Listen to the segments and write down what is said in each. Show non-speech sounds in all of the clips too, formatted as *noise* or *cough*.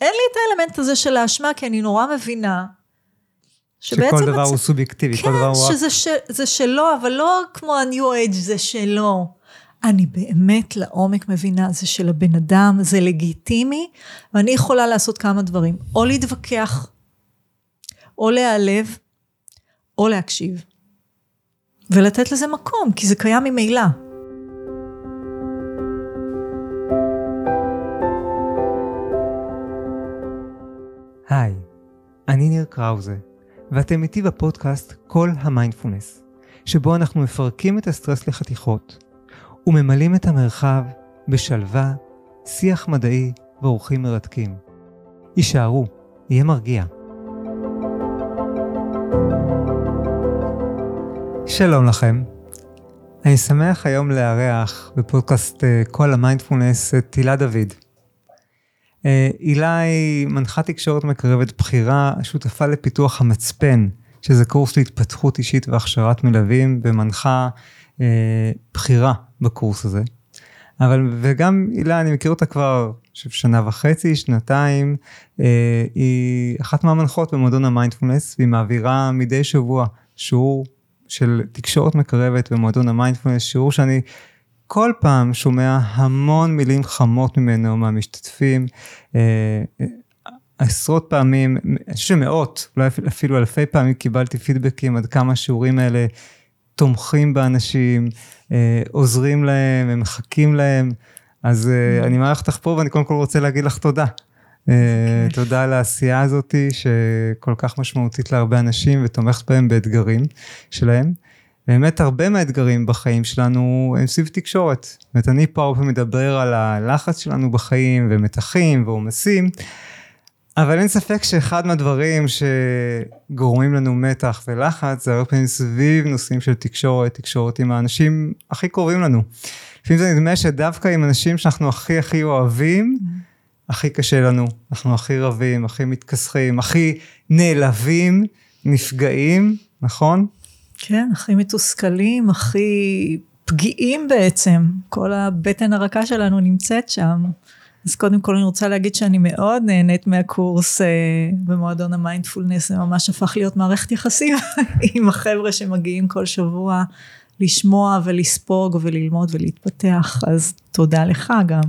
אין לי את האלמנט הזה של האשמה, כי אני נורא מבינה. שכל דבר הצ... הוא סובייקטיבי, כן, כל דבר הוא... כן, שזה ש... זה שלו, אבל לא כמו ה-new age זה שלו. אני באמת לעומק מבינה, זה של הבן אדם, זה לגיטימי, ואני יכולה לעשות כמה דברים. או להתווכח, או להיעלב, או להקשיב. ולתת לזה מקום, כי זה קיים ממילא. אני ניר קראוזה, ואתם איתי בפודקאסט כל המיינדפולנס, שבו אנחנו מפרקים את הסטרס לחתיכות, וממלאים את המרחב בשלווה, שיח מדעי ואורחים מרתקים. הישארו, יהיה מרגיע. שלום לכם. אני שמח היום לארח בפודקאסט אה, כל המיינדפולנס את הילה דוד. אה, הילה היא מנחת תקשורת מקרבת בכירה, שותפה לפיתוח המצפן, שזה קורס להתפתחות אישית והכשרת מלווים, ומנחה אה, בכירה בקורס הזה. אבל, וגם הילה, אני מכיר אותה כבר, שנה וחצי, שנתיים, אה, היא אחת מהמנחות במועדון המיינדפולנס, והיא מעבירה מדי שבוע שיעור של תקשורת מקרבת במועדון המיינדפולנס, שיעור שאני כל פעם שומע המון מילים חמות ממנו, מהמשתתפים. אה, אה, עשרות פעמים, אני חושב שמאות, אולי אפילו אלפי פעמים קיבלתי פידבקים עד כמה השיעורים האלה תומכים באנשים, אה, עוזרים להם, הם מחכים להם. אז mm. אני מעריך אותך פה ואני קודם כל רוצה להגיד לך תודה. תודה על העשייה הזאתי שכל כך משמעותית להרבה אנשים ותומכת בהם באתגרים שלהם. באמת הרבה מהאתגרים בחיים שלנו הם סביב תקשורת. זאת אומרת, אני פה הרבה מדבר על הלחץ שלנו בחיים ומתחים ועומסים, אבל אין ספק שאחד מהדברים שגורמים לנו מתח ולחץ זה הרבה פעמים סביב נושאים של תקשורת, תקשורת עם האנשים הכי קרובים לנו. לפעמים זה נדמה שדווקא עם אנשים שאנחנו הכי הכי אוהבים, הכי קשה לנו, אנחנו הכי רבים, הכי מתכסחים, הכי נעלבים, נפגעים, נכון? כן, הכי מתוסכלים, הכי פגיעים בעצם. כל הבטן הרכה שלנו נמצאת שם. אז קודם כל אני רוצה להגיד שאני מאוד נהנית מהקורס אה, במועדון המיינדפולנס, זה ממש הפך להיות מערכת יחסים *laughs* עם החבר'ה שמגיעים כל שבוע לשמוע ולספוג וללמוד ולהתפתח, אז תודה לך גם.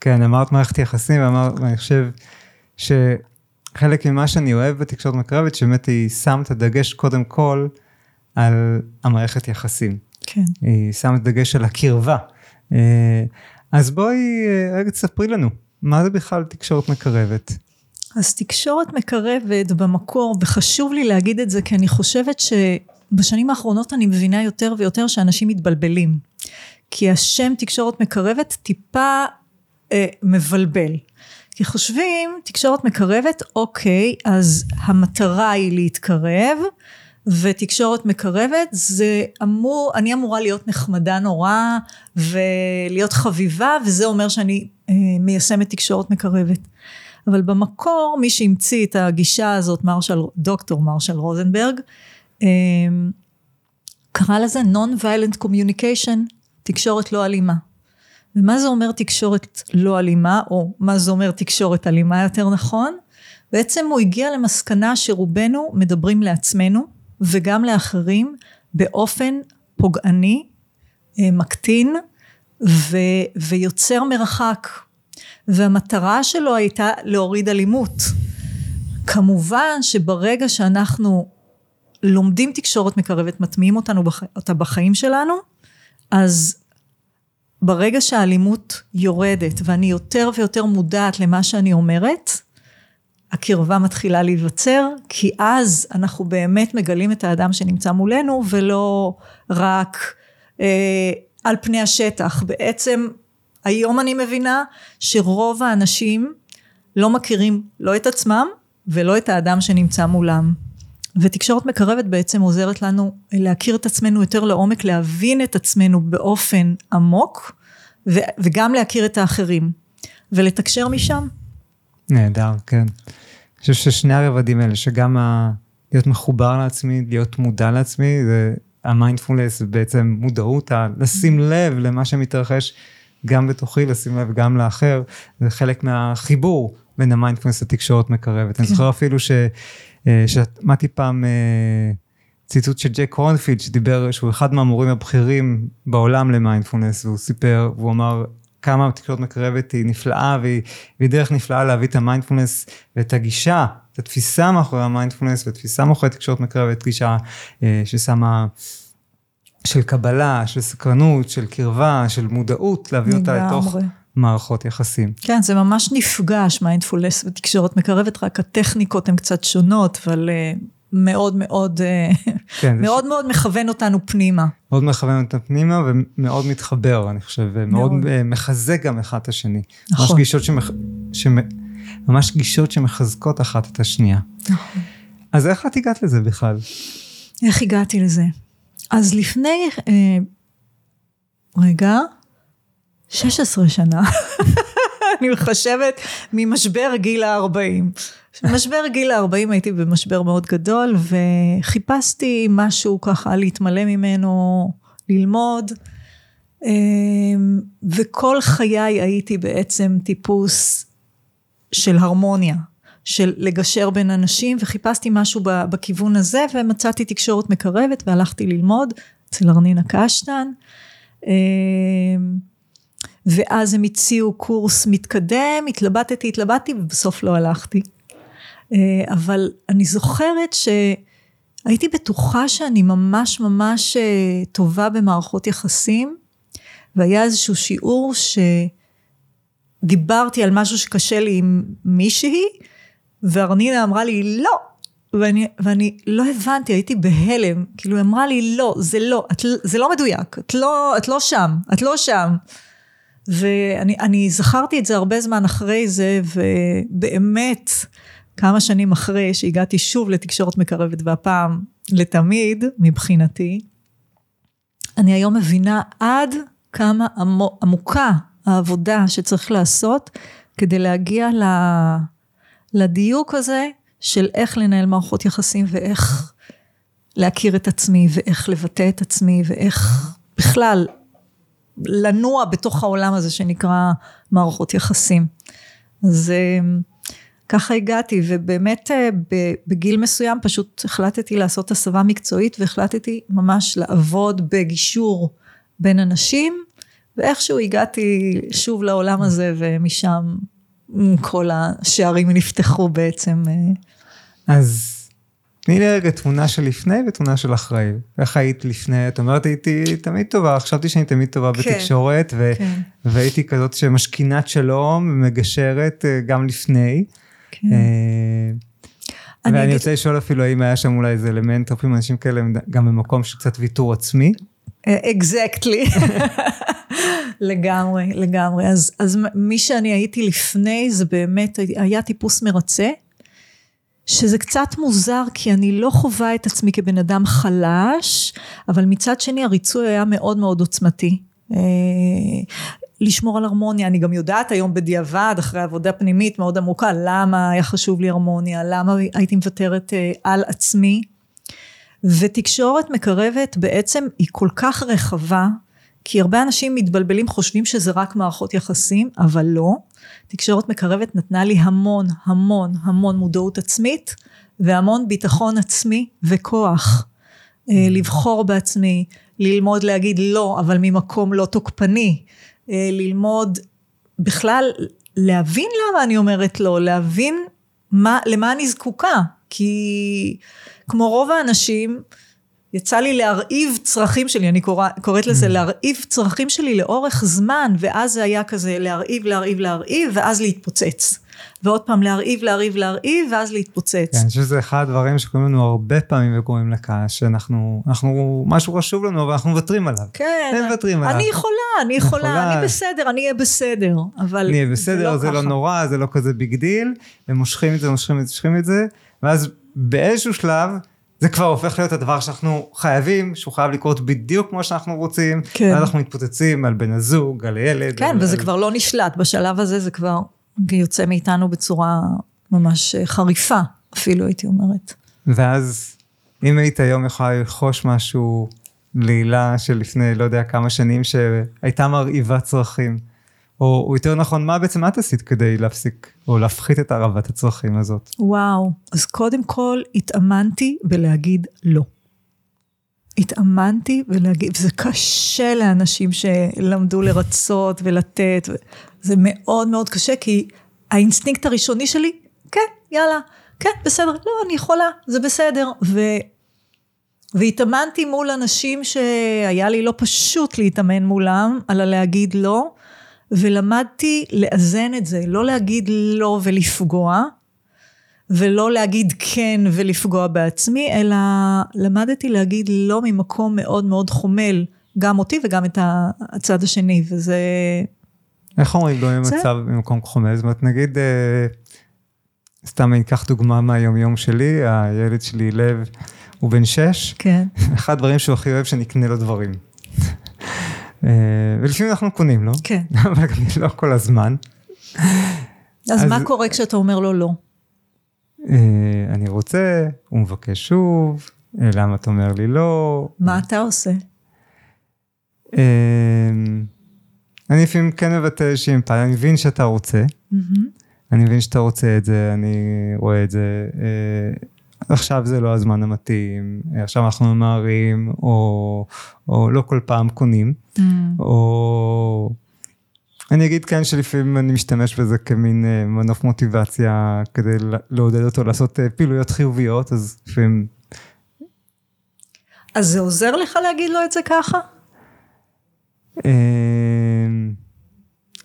כן, אמרת מערכת יחסים, ואמרת, ואני חושב שחלק ממה שאני אוהב בתקשורת מקרבת, שבאמת היא שמת הדגש קודם כל, על המערכת יחסים. כן. היא שמת דגש על הקרבה. אה, אז בואי אה, רגע תספרי לנו, מה זה בכלל תקשורת מקרבת? אז תקשורת מקרבת במקור, וחשוב לי להגיד את זה, כי אני חושבת שבשנים האחרונות אני מבינה יותר ויותר שאנשים מתבלבלים. כי השם תקשורת מקרבת טיפה אה, מבלבל. כי חושבים, תקשורת מקרבת, אוקיי, אז המטרה היא להתקרב, ותקשורת מקרבת, זה אמור, אני אמורה להיות נחמדה נורא ולהיות חביבה, וזה אומר שאני אה, מיישמת תקשורת מקרבת. אבל במקור, מי שהמציא את הגישה הזאת, מרשל, דוקטור מרשל רוזנברג, אה, קרא לזה Non-Violent Communication, תקשורת לא אלימה. ומה זה אומר תקשורת לא אלימה, או מה זה אומר תקשורת אלימה יותר נכון? בעצם הוא הגיע למסקנה שרובנו מדברים לעצמנו, וגם לאחרים באופן פוגעני, אה, מקטין ו, ויוצר מרחק. והמטרה שלו הייתה להוריד אלימות. כמובן שברגע שאנחנו לומדים תקשורת מקרבת, מטמיעים אותנו, אותה בחיים שלנו, אז ברגע שהאלימות יורדת ואני יותר ויותר מודעת למה שאני אומרת, הקרבה מתחילה להיווצר, כי אז אנחנו באמת מגלים את האדם שנמצא מולנו, ולא רק אה, על פני השטח. בעצם היום אני מבינה שרוב האנשים לא מכירים לא את עצמם ולא את האדם שנמצא מולם. ותקשורת מקרבת בעצם עוזרת לנו להכיר את עצמנו יותר לעומק, להבין את עצמנו באופן עמוק, ו- וגם להכיר את האחרים, ולתקשר משם. נהדר, כן. אני חושב ששני הרבדים האלה, שגם ה... להיות מחובר לעצמי, להיות מודע לעצמי, זה המיינדפולנס בעצם מודעות, ה... לשים לב למה שמתרחש גם בתוכי, לשים לב גם לאחר, זה חלק מהחיבור בין המיינדפולנס לתקשורת מקרבת. כן. אני זוכר אפילו ששמעתי פעם ציטוט של ג'ק קורנפילד שדיבר שהוא אחד מהמורים הבכירים בעולם למיינדפולנס והוא סיפר והוא אמר כמה התקשורת מקרבת היא נפלאה והיא, והיא דרך נפלאה להביא את המיינדפולנס ואת הגישה, את התפיסה מאחורי המיינדפולנס ותפיסה מאחורי תקשורת מקרבת, גישה אה, ששמה של קבלה, של סקרנות, של קרבה, של מודעות, להביא אותה לתוך מערכות יחסים. כן, זה ממש נפגש, מיינדפולנס ותקשורת מקרבת, רק הטכניקות הן קצת שונות, אבל אה, מאוד מאוד, אה, כן, מאוד ש... מאוד מכוון אותנו פנימה. מאוד מכוון אותנו פנימה ומאוד מתחבר, אני חושב, ומאוד מאוד. אה, מחזק גם אחד את השני. נכון. ממש גישות, שמח... שמ... ממש גישות שמחזקות אחת את השנייה. נכון. אז איך את הגעת לזה בכלל? איך הגעתי לזה? אז לפני, אה, רגע, 16 שנה, *laughs* אני מחשבת ממשבר גיל ה-40. במשבר גיל ה-40 הייתי במשבר מאוד גדול, וחיפשתי משהו ככה להתמלא ממנו, ללמוד. אמ, וכל חיי הייתי בעצם טיפוס של הרמוניה, של לגשר בין אנשים, וחיפשתי משהו בכיוון הזה, ומצאתי תקשורת מקרבת, והלכתי ללמוד אצל ארנינה קשטן. אמ, ואז הם הציעו קורס מתקדם, התלבטתי, התלבטתי, ובסוף לא הלכתי. אה, אבל אני זוכרת שהייתי בטוחה שאני ממש ממש אה, טובה במערכות יחסים, והיה איזשהו שיעור שדיברתי על משהו שקשה לי עם מישהי, וארנינה אמרה לי לא, ואני, ואני לא הבנתי, הייתי בהלם, כאילו היא אמרה לי לא, זה לא, את, זה לא מדויק, את לא, את לא שם, את לא שם. ואני זכרתי את זה הרבה זמן אחרי זה, ובאמת, כמה שנים אחרי שהגעתי שוב לתקשורת מקרבת, והפעם לתמיד, מבחינתי, אני היום מבינה עד כמה עמוקה העבודה שצריך לעשות כדי להגיע לדיוק הזה של איך לנהל מערכות יחסים ואיך להכיר את עצמי ואיך לבטא את עצמי ואיך בכלל לנוע בתוך העולם הזה שנקרא מערכות יחסים. אז ככה הגעתי, ובאמת אה, בגיל מסוים פשוט החלטתי לעשות הסבה מקצועית, והחלטתי ממש לעבוד בגישור בין אנשים, ואיכשהו הגעתי שוב לעולם הזה, ומשם כל השערים נפתחו בעצם. אה. אז תני לי רגע תמונה של לפני ותמונה של אחרי. איך היית לפני? את אומרת הייתי תמיד טובה, חשבתי שאני תמיד טובה כן, בתקשורת, ו- כן. והייתי כזאת שמשכינת שלום, מגשרת אה, גם לפני. כן. אה, ואני אגיד... רוצה לשאול אפילו האם היה שם אולי איזה אלמנט, הרבה אנשים כאלה גם במקום של קצת ויתור עצמי. אקזקטלי. *laughs* לגמרי, לגמרי. אז, אז מי שאני הייתי לפני זה באמת היה טיפוס מרצה, שזה קצת מוזר כי אני לא חווה את עצמי כבן אדם חלש, אבל מצד שני הריצוי היה מאוד מאוד עוצמתי. אה, לשמור על הרמוניה, אני גם יודעת היום בדיעבד, אחרי עבודה פנימית מאוד עמוקה, למה היה חשוב לי הרמוניה, למה הייתי מוותרת אה, על עצמי. ותקשורת מקרבת בעצם היא כל כך רחבה, כי הרבה אנשים מתבלבלים, חושבים שזה רק מערכות יחסים, אבל לא. תקשורת מקרבת נתנה לי המון, המון, המון מודעות עצמית, והמון ביטחון עצמי וכוח. אה, לבחור בעצמי, ללמוד להגיד לא, אבל ממקום לא תוקפני. אה, ללמוד בכלל, להבין למה אני אומרת לא, להבין מה, למה אני זקוקה. כי כמו רוב האנשים, יצא לי להרעיב צרכים שלי, אני קורא, קוראת לזה mm. להרעיב צרכים שלי לאורך זמן, ואז זה היה כזה להרעיב, להרעיב, להרעיב, ואז להתפוצץ. ועוד פעם להרעיב, להרעיב, להרעיב, ואז להתפוצץ. כן, אני חושב שזה אחד הדברים שקוראים לנו הרבה פעמים וקוראים לכעס, שאנחנו, אנחנו, משהו חשוב לנו, אבל אנחנו מוותרים עליו. כן. הם מוותרים עליו. אני יכולה, אני יכולה, יכולה, אני בסדר, אני אהיה בסדר, אבל אני אהיה בסדר, זה לא, זה לא נורא, זה לא כזה big deal, הם מושכים את זה, מושכים את זה, מושכים את זה, ואז באיזשהו שלב, זה כבר הופך להיות הדבר שאנחנו חייבים, שהוא חייב לקרות בדיוק כמו שאנחנו רוצים. כן. ואז אנחנו מתפוצצים על בן הזוג, על ילד. כן, על, וזה על... כבר לא נשלט, בשלב הזה זה כבר יוצא מאיתנו בצורה ממש אה, חריפה, אפילו הייתי אומרת. ואז, אם היית היום יכולה ללחוש משהו להילה של לפני לא יודע כמה שנים, שהייתה מרעיבה צרכים, או, או יותר נכון, מה בעצם את עשית כדי להפסיק או להפחית את הרעבת הצרכים הזאת? וואו, אז קודם כל התאמנתי בלהגיד לא. התאמנתי ולהגיד, וזה קשה לאנשים שלמדו לרצות ולתת, זה מאוד מאוד קשה, כי האינסטינקט הראשוני שלי, כן, יאללה, כן, בסדר, לא, אני יכולה, זה בסדר. ו... והתאמנתי מול אנשים שהיה לי לא פשוט להתאמן מולם, על הלהגיד לא, ולמדתי לאזן את זה, לא להגיד לא ולפגוע, ולא להגיד כן ולפגוע בעצמי, אלא למדתי להגיד לא ממקום מאוד מאוד חומל, גם אותי וגם את הצד השני, וזה... איך אומרים לא ממצב ממקום חומל? זאת אומרת, נגיד, אה, סתם אני אקח דוגמה מהיומיום שלי, הילד שלי לב, הוא בן שש. כן. *laughs* אחד הדברים שהוא הכי אוהב שנקנה לו דברים. אה, ולפעמים אנחנו קונים לו, כן. *laughs* אבל גם לא כל הזמן. אז, אז מה קורה כשאתה אומר לו לא? אה, אני רוצה, הוא מבקש שוב, אה, למה אתה אומר לי לא? מה אתה עושה? אני לפעמים כן מבטא איזושהי אמפתיה, אני מבין שאתה רוצה, אני מבין שאתה רוצה את זה, אני רואה את זה. עכשיו זה לא הזמן המתאים, עכשיו אנחנו ממהרים, או, או לא כל פעם קונים, mm. או... אני אגיד כן שלפעמים אני משתמש בזה כמין אה, מנוף מוטיבציה כדי לעודד אותו לעשות אה, פעילויות חיוביות, אז לפעמים... אז זה עוזר לך להגיד לו את זה ככה? אה,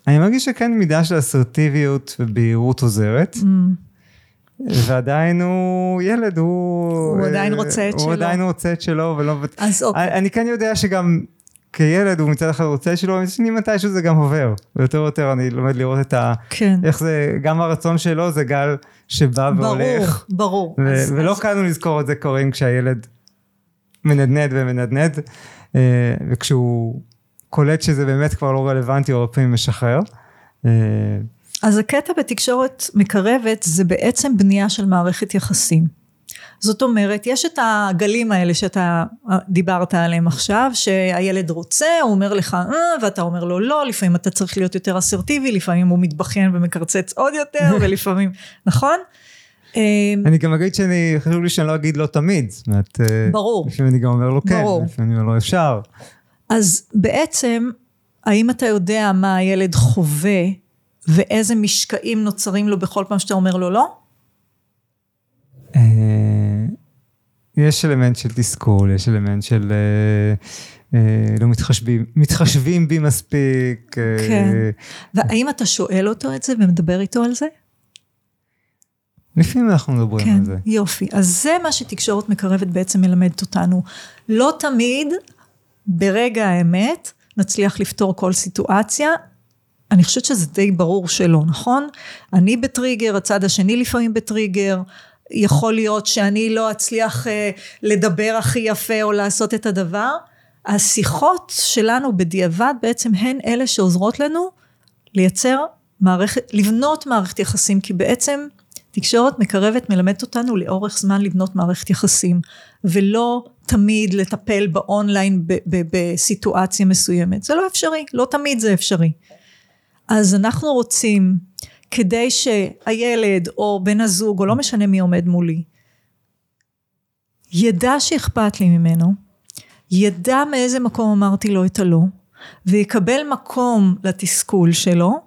אני מרגיש שכן מידה של אסרטיביות ובהירות עוזרת. Mm. ועדיין הוא ילד, הוא... הוא עדיין רוצה את הוא שלו. הוא עדיין רוצה את שלו, ולא... אז אוקיי. אני כן יודע שגם כילד הוא מצד אחד רוצה את שלו, ומצד שני מתישהו זה גם עובר. ויותר ויותר אני לומד לראות את ה... כן. איך זה, גם הרצון שלו זה גל שבא ברור, והולך. ברור, ברור. אז, ולא אז... קל לזכור את זה קוראים כשהילד מנדנד ומנדנד, אה, וכשהוא קולט שזה באמת כבר לא רלוונטי, הרבה פעמים משחרר. אז הקטע בתקשורת מקרבת זה בעצם בנייה של מערכת יחסים. זאת אומרת, יש את הגלים האלה שאתה דיברת עליהם עכשיו, שהילד רוצה, הוא אומר לך אה, ואתה אומר לו לא, לפעמים אתה צריך להיות יותר אסרטיבי, לפעמים הוא מתבכיין ומקרצץ עוד יותר, *laughs* ולפעמים, נכון? אני גם אגיד שאני, חשוב לי שאני לא אגיד לא תמיד, זאת אומרת, אה, ברור, לפעמים אני גם אומר לו כן. לפעמים אני אומר לו אפשר. אז בעצם, האם אתה יודע מה הילד חווה ואיזה משקעים נוצרים לו בכל פעם שאתה אומר לו לא? אה, יש אלמנט של תסכול, יש אלמנט של אה, לא מתחשבים, מתחשבים בי מספיק. כן. והאם אתה שואל אותו את זה ומדבר איתו על זה? לפעמים אנחנו מדברים כן, על זה. יופי. אז זה מה שתקשורת מקרבת בעצם מלמדת אותנו. לא תמיד, ברגע האמת, נצליח לפתור כל סיטואציה, אני חושבת שזה די ברור שלא, נכון? אני בטריגר, הצד השני לפעמים בטריגר, יכול להיות שאני לא אצליח אה, לדבר הכי יפה או לעשות את הדבר. השיחות שלנו בדיעבד בעצם הן אלה שעוזרות לנו לייצר מערכת, לבנות מערכת יחסים, כי בעצם תקשורת מקרבת מלמדת אותנו לאורך זמן לבנות מערכת יחסים, ולא תמיד לטפל באונליין בסיטואציה מסוימת. זה לא אפשרי, לא תמיד זה אפשרי. אז אנחנו רוצים, כדי שהילד או בן הזוג, או לא משנה מי עומד מולי, ידע שאכפת לי ממנו, ידע מאיזה מקום אמרתי לו את הלא, ויקבל מקום לתסכול שלו,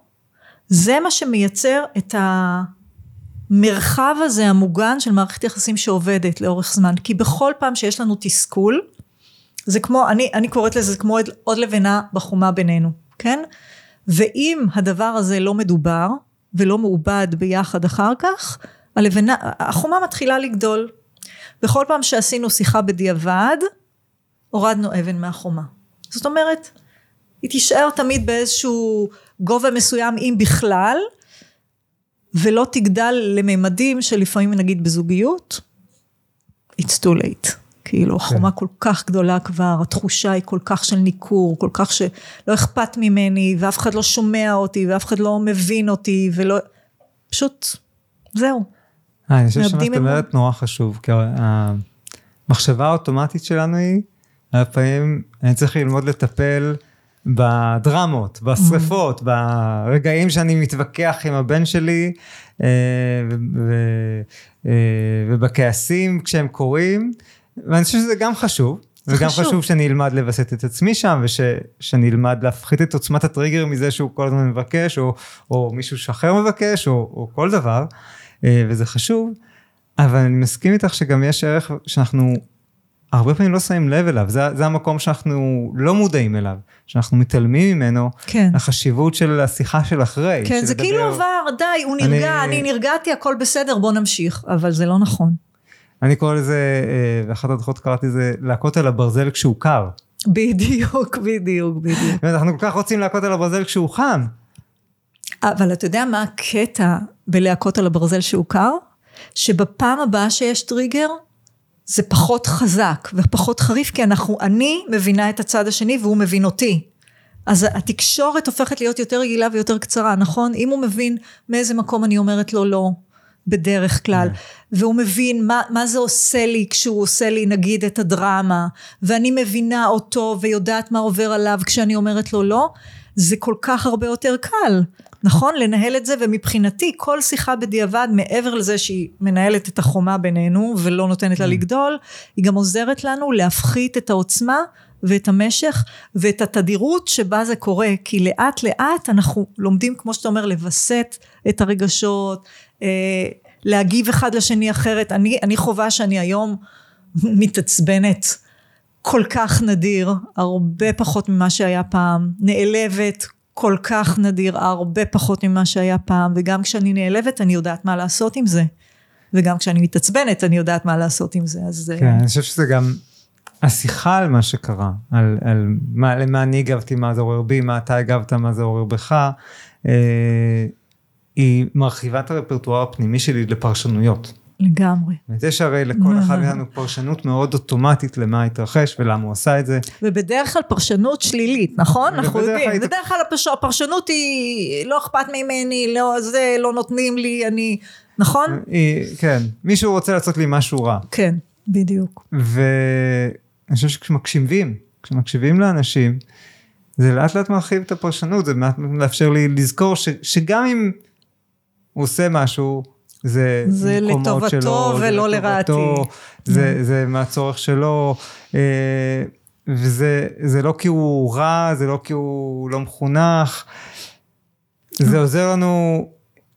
זה מה שמייצר את המרחב הזה המוגן של מערכת יחסים שעובדת לאורך זמן. כי בכל פעם שיש לנו תסכול, זה כמו, אני, אני קוראת לזה כמו עוד לבנה בחומה בינינו, כן? ואם הדבר הזה לא מדובר ולא מעובד ביחד אחר כך, הלבנה, החומה מתחילה לגדול. בכל פעם שעשינו שיחה בדיעבד, הורדנו אבן מהחומה. זאת אומרת, היא תישאר תמיד באיזשהו גובה מסוים, אם בכלל, ולא תגדל לממדים שלפעמים נגיד בזוגיות, it's too late. כאילו כן. החומה כל כך גדולה כבר, התחושה היא כל כך של ניכור, כל כך שלא אכפת ממני, ואף אחד לא שומע אותי, ואף אחד לא מבין אותי, ולא... פשוט, זהו. אה, אני חושב שמה שאת אומרת נורא חשוב, כי המחשבה האוטומטית שלנו היא, הרבה פעמים אני צריך ללמוד לטפל בדרמות, בשריפות, ברגעים שאני מתווכח עם הבן שלי, אה, אה, ובכעסים כשהם קורים, ואני חושב שזה גם חשוב. וגם חשוב. חשוב שאני אלמד לווסת את עצמי שם, ושאני אלמד להפחית את עוצמת הטריגר מזה שהוא כל הזמן מבקש, או, או מישהו אחר מבקש, או, או כל דבר, אה, וזה חשוב. אבל אני מסכים איתך שגם יש ערך שאנחנו הרבה פעמים לא שמים לב אליו, זה, זה המקום שאנחנו לא מודעים אליו, שאנחנו מתעלמים ממנו, כן. החשיבות של השיחה של אחרי. כן, זה כאילו עבר, די, הוא נרגע, אני... אני נרגעתי, הכל בסדר, בוא נמשיך, אבל זה לא נכון. אני קורא לזה, אה, באחת הדרכות קראתי לזה, להכות על הברזל כשהוא קר. בדיוק, בדיוק, בדיוק. אנחנו כל כך רוצים להכות על הברזל כשהוא חם. אבל אתה יודע מה הקטע בלהכות על הברזל שהוא קר? שבפעם הבאה שיש טריגר, זה פחות חזק ופחות חריף, כי אנחנו, אני מבינה את הצד השני והוא מבין אותי. אז התקשורת הופכת להיות יותר רגילה ויותר קצרה, נכון? אם הוא מבין מאיזה מקום אני אומרת לו לא, בדרך כלל, yeah. והוא מבין מה, מה זה עושה לי כשהוא עושה לי נגיד את הדרמה, ואני מבינה אותו ויודעת מה עובר עליו כשאני אומרת לו לא, זה כל כך הרבה יותר קל. נכון? לנהל את זה, ומבחינתי כל שיחה בדיעבד, מעבר לזה שהיא מנהלת את החומה בינינו ולא נותנת לה כן. לגדול, היא גם עוזרת לנו להפחית את העוצמה ואת המשך ואת התדירות שבה זה קורה, כי לאט לאט אנחנו לומדים, כמו שאתה אומר, לווסת את הרגשות, להגיב אחד לשני אחרת. אני, אני חווה שאני היום מתעצבנת. כל כך נדיר, הרבה פחות ממה שהיה פעם, נעלבת כל כך נדיר, הרבה פחות ממה שהיה פעם, וגם כשאני נעלבת אני יודעת מה לעשות עם זה. וגם כשאני מתעצבנת אני יודעת מה לעשות עם זה, אז... כן, אני חושב שזה גם השיחה על מה שקרה, על, על מה, למה אני הגבתי, מה זה עורר בי, מה אתה הגבת, מה זה עורר בך, אה, היא מרחיבה את הרפרטואר הפנימי שלי לפרשנויות. לגמרי. יש הרי לכל אחד מאיתנו פרשנות מאוד אוטומטית למה התרחש ולמה הוא עשה את זה. ובדרך כלל פרשנות שלילית, נכון? אנחנו יודעים. היית... בדרך כלל הפרשנות היא לא אכפת ממני, לא זה, לא נותנים לי, אני... נכון? היא, כן. מישהו רוצה לעשות לי משהו רע. כן, בדיוק. ואני חושב שכשמקשיבים, כשמקשיבים לאנשים, זה לאט לאט מרחיב את הפרשנות, זה מאפשר לי לזכור ש, שגם אם הוא עושה משהו, זה, זה לטובתו שלו, ולא זה לרעתי. זה, mm. זה מהצורך שלו, אה, וזה לא כי הוא רע, זה לא כי הוא לא מחונך, זה mm. עוזר לנו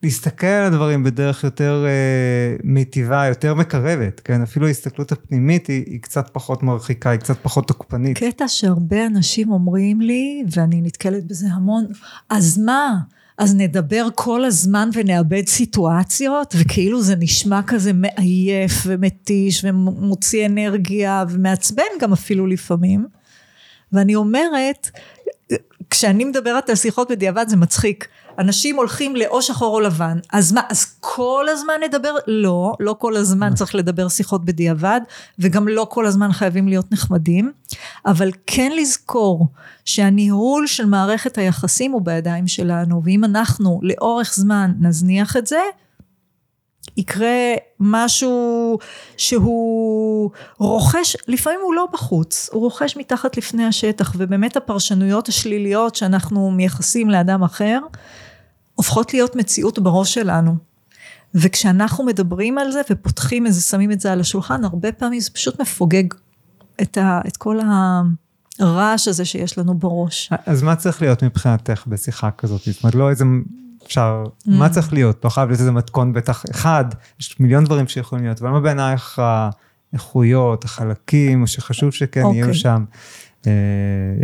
להסתכל על הדברים בדרך יותר אה, מיטיבה, יותר מקרבת, כן? אפילו ההסתכלות הפנימית היא, היא קצת פחות מרחיקה, היא קצת פחות תוקפנית. קטע שהרבה אנשים אומרים לי, ואני נתקלת בזה המון, אז מה? אז נדבר כל הזמן ונאבד סיטואציות, וכאילו זה נשמע כזה מעייף ומתיש ומוציא אנרגיה ומעצבן גם אפילו לפעמים. ואני אומרת, כשאני מדברת על שיחות בדיעבד זה מצחיק. אנשים הולכים לאו שחור או לבן, אז מה, אז כל הזמן נדבר? לא, לא כל הזמן צריך לדבר שיחות בדיעבד, וגם לא כל הזמן חייבים להיות נחמדים, אבל כן לזכור שהניהול של מערכת היחסים הוא בידיים שלנו, ואם אנחנו לאורך זמן נזניח את זה, יקרה משהו שהוא רוכש, לפעמים הוא לא בחוץ, הוא רוכש מתחת לפני השטח, ובאמת הפרשנויות השליליות שאנחנו מייחסים לאדם אחר, הופכות להיות מציאות בראש שלנו. וכשאנחנו מדברים על זה ופותחים את זה, שמים את זה על השולחן, הרבה פעמים זה פשוט מפוגג את, ה, את כל הרעש הזה שיש לנו בראש. אז מה צריך להיות מבחינתך בשיחה כזאת? זאת אומרת, לא איזה, אפשר, mm. מה צריך להיות? לא חייב להיות איזה מתכון בטח אחד, יש מיליון דברים שיכולים להיות, אבל מה בעינייך האיכויות, החלקים, או שחשוב שכן okay. יהיו אוקיי. שם? אה,